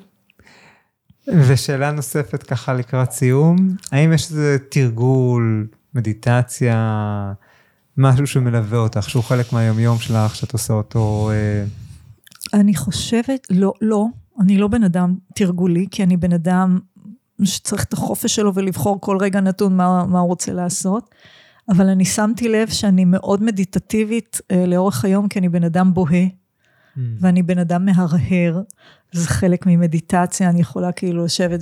ושאלה נוספת ככה לקראת סיום, האם יש איזה תרגול, מדיטציה, משהו שמלווה אותך, שהוא חלק מהיומיום שלך, שאת עושה אותו... אה... אני חושבת, לא, לא, אני לא בן אדם תרגולי, כי אני בן אדם שצריך את החופש שלו ולבחור כל רגע נתון מה, מה הוא רוצה לעשות. אבל אני שמתי לב שאני מאוד מדיטטיבית אה, לאורך היום, כי אני בן אדם בוהה, mm. ואני בן אדם מהרהר. זה חלק ממדיטציה, אני יכולה כאילו לשבת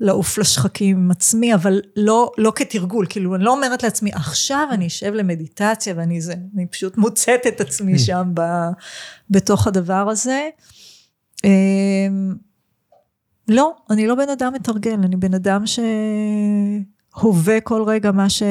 ולעוף לשחקים עם עצמי, אבל לא, לא כתרגול, כאילו אני לא אומרת לעצמי, עכשיו אני אשב למדיטציה ואני זה, אני פשוט מוצאת את עצמי שם ב, בתוך הדבר הזה. אמ, לא, אני לא בן אדם מתרגל, אני בן אדם שהווה כל רגע מה, ש,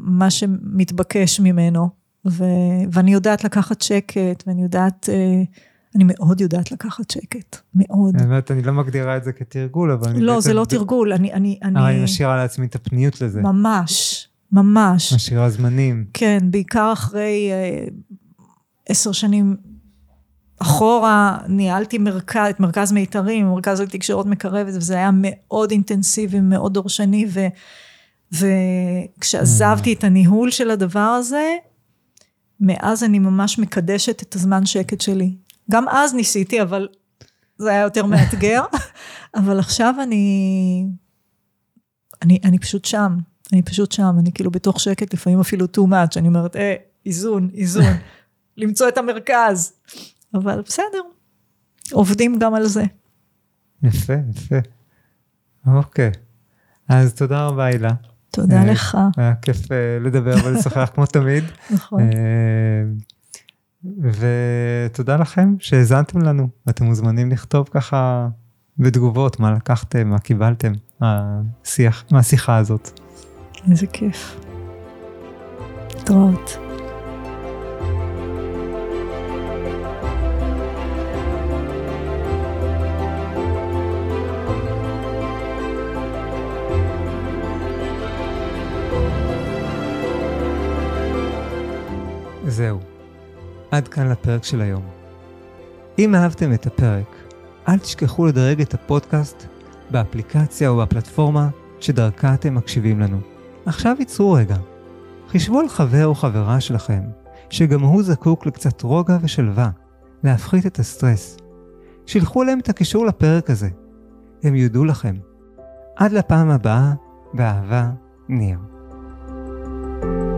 מה שמתבקש ממנו, ו, ואני יודעת לקחת שקט, ואני יודעת... Uh, אני מאוד יודעת לקחת שקט, מאוד. באמת, אני לא מגדירה את זה כתרגול, אבל אני... לא, זה לא תרגול, אני... אני, אני... אני משאירה לעצמי את הפניות לזה. ממש, ממש. משאירה זמנים. כן, בעיקר אחרי אה, עשר שנים אחורה, ניהלתי מרכז, את מרכז מיתרים, מרכז לתקשורת מקרבת, וזה היה מאוד אינטנסיבי, מאוד דורשני, ו, וכשעזבתי את הניהול של הדבר הזה, מאז אני ממש מקדשת את הזמן שקט שלי. גם אז ניסיתי, אבל זה היה יותר מאתגר. *laughs* אבל עכשיו אני, אני, אני פשוט שם, אני פשוט שם, אני כאילו בתוך שקט, לפעמים אפילו too much, אני אומרת, אה, איזון, איזון, *laughs* למצוא את המרכז. אבל בסדר, עובדים גם על זה. יפה, יפה. אוקיי. אז תודה רבה, הילה. תודה לך. היה כיף אה, לדבר ולשוחח כמו תמיד. *laughs* נכון. אה, ותודה לכם שהאזנתם לנו, ואתם מוזמנים לכתוב ככה בתגובות מה לקחתם, מה קיבלתם מהשיח, מהשיחה הזאת. איזה כיף. להתראות. זהו. עד כאן לפרק של היום. אם אהבתם את הפרק, אל תשכחו לדרג את הפודקאסט באפליקציה או בפלטפורמה שדרכה אתם מקשיבים לנו. עכשיו ייצרו רגע. חישבו על חבר או חברה שלכם, שגם הוא זקוק לקצת רוגע ושלווה, להפחית את הסטרס. שילחו להם את הקישור לפרק הזה. הם יודו לכם. עד לפעם הבאה, באהבה, ניר. thank you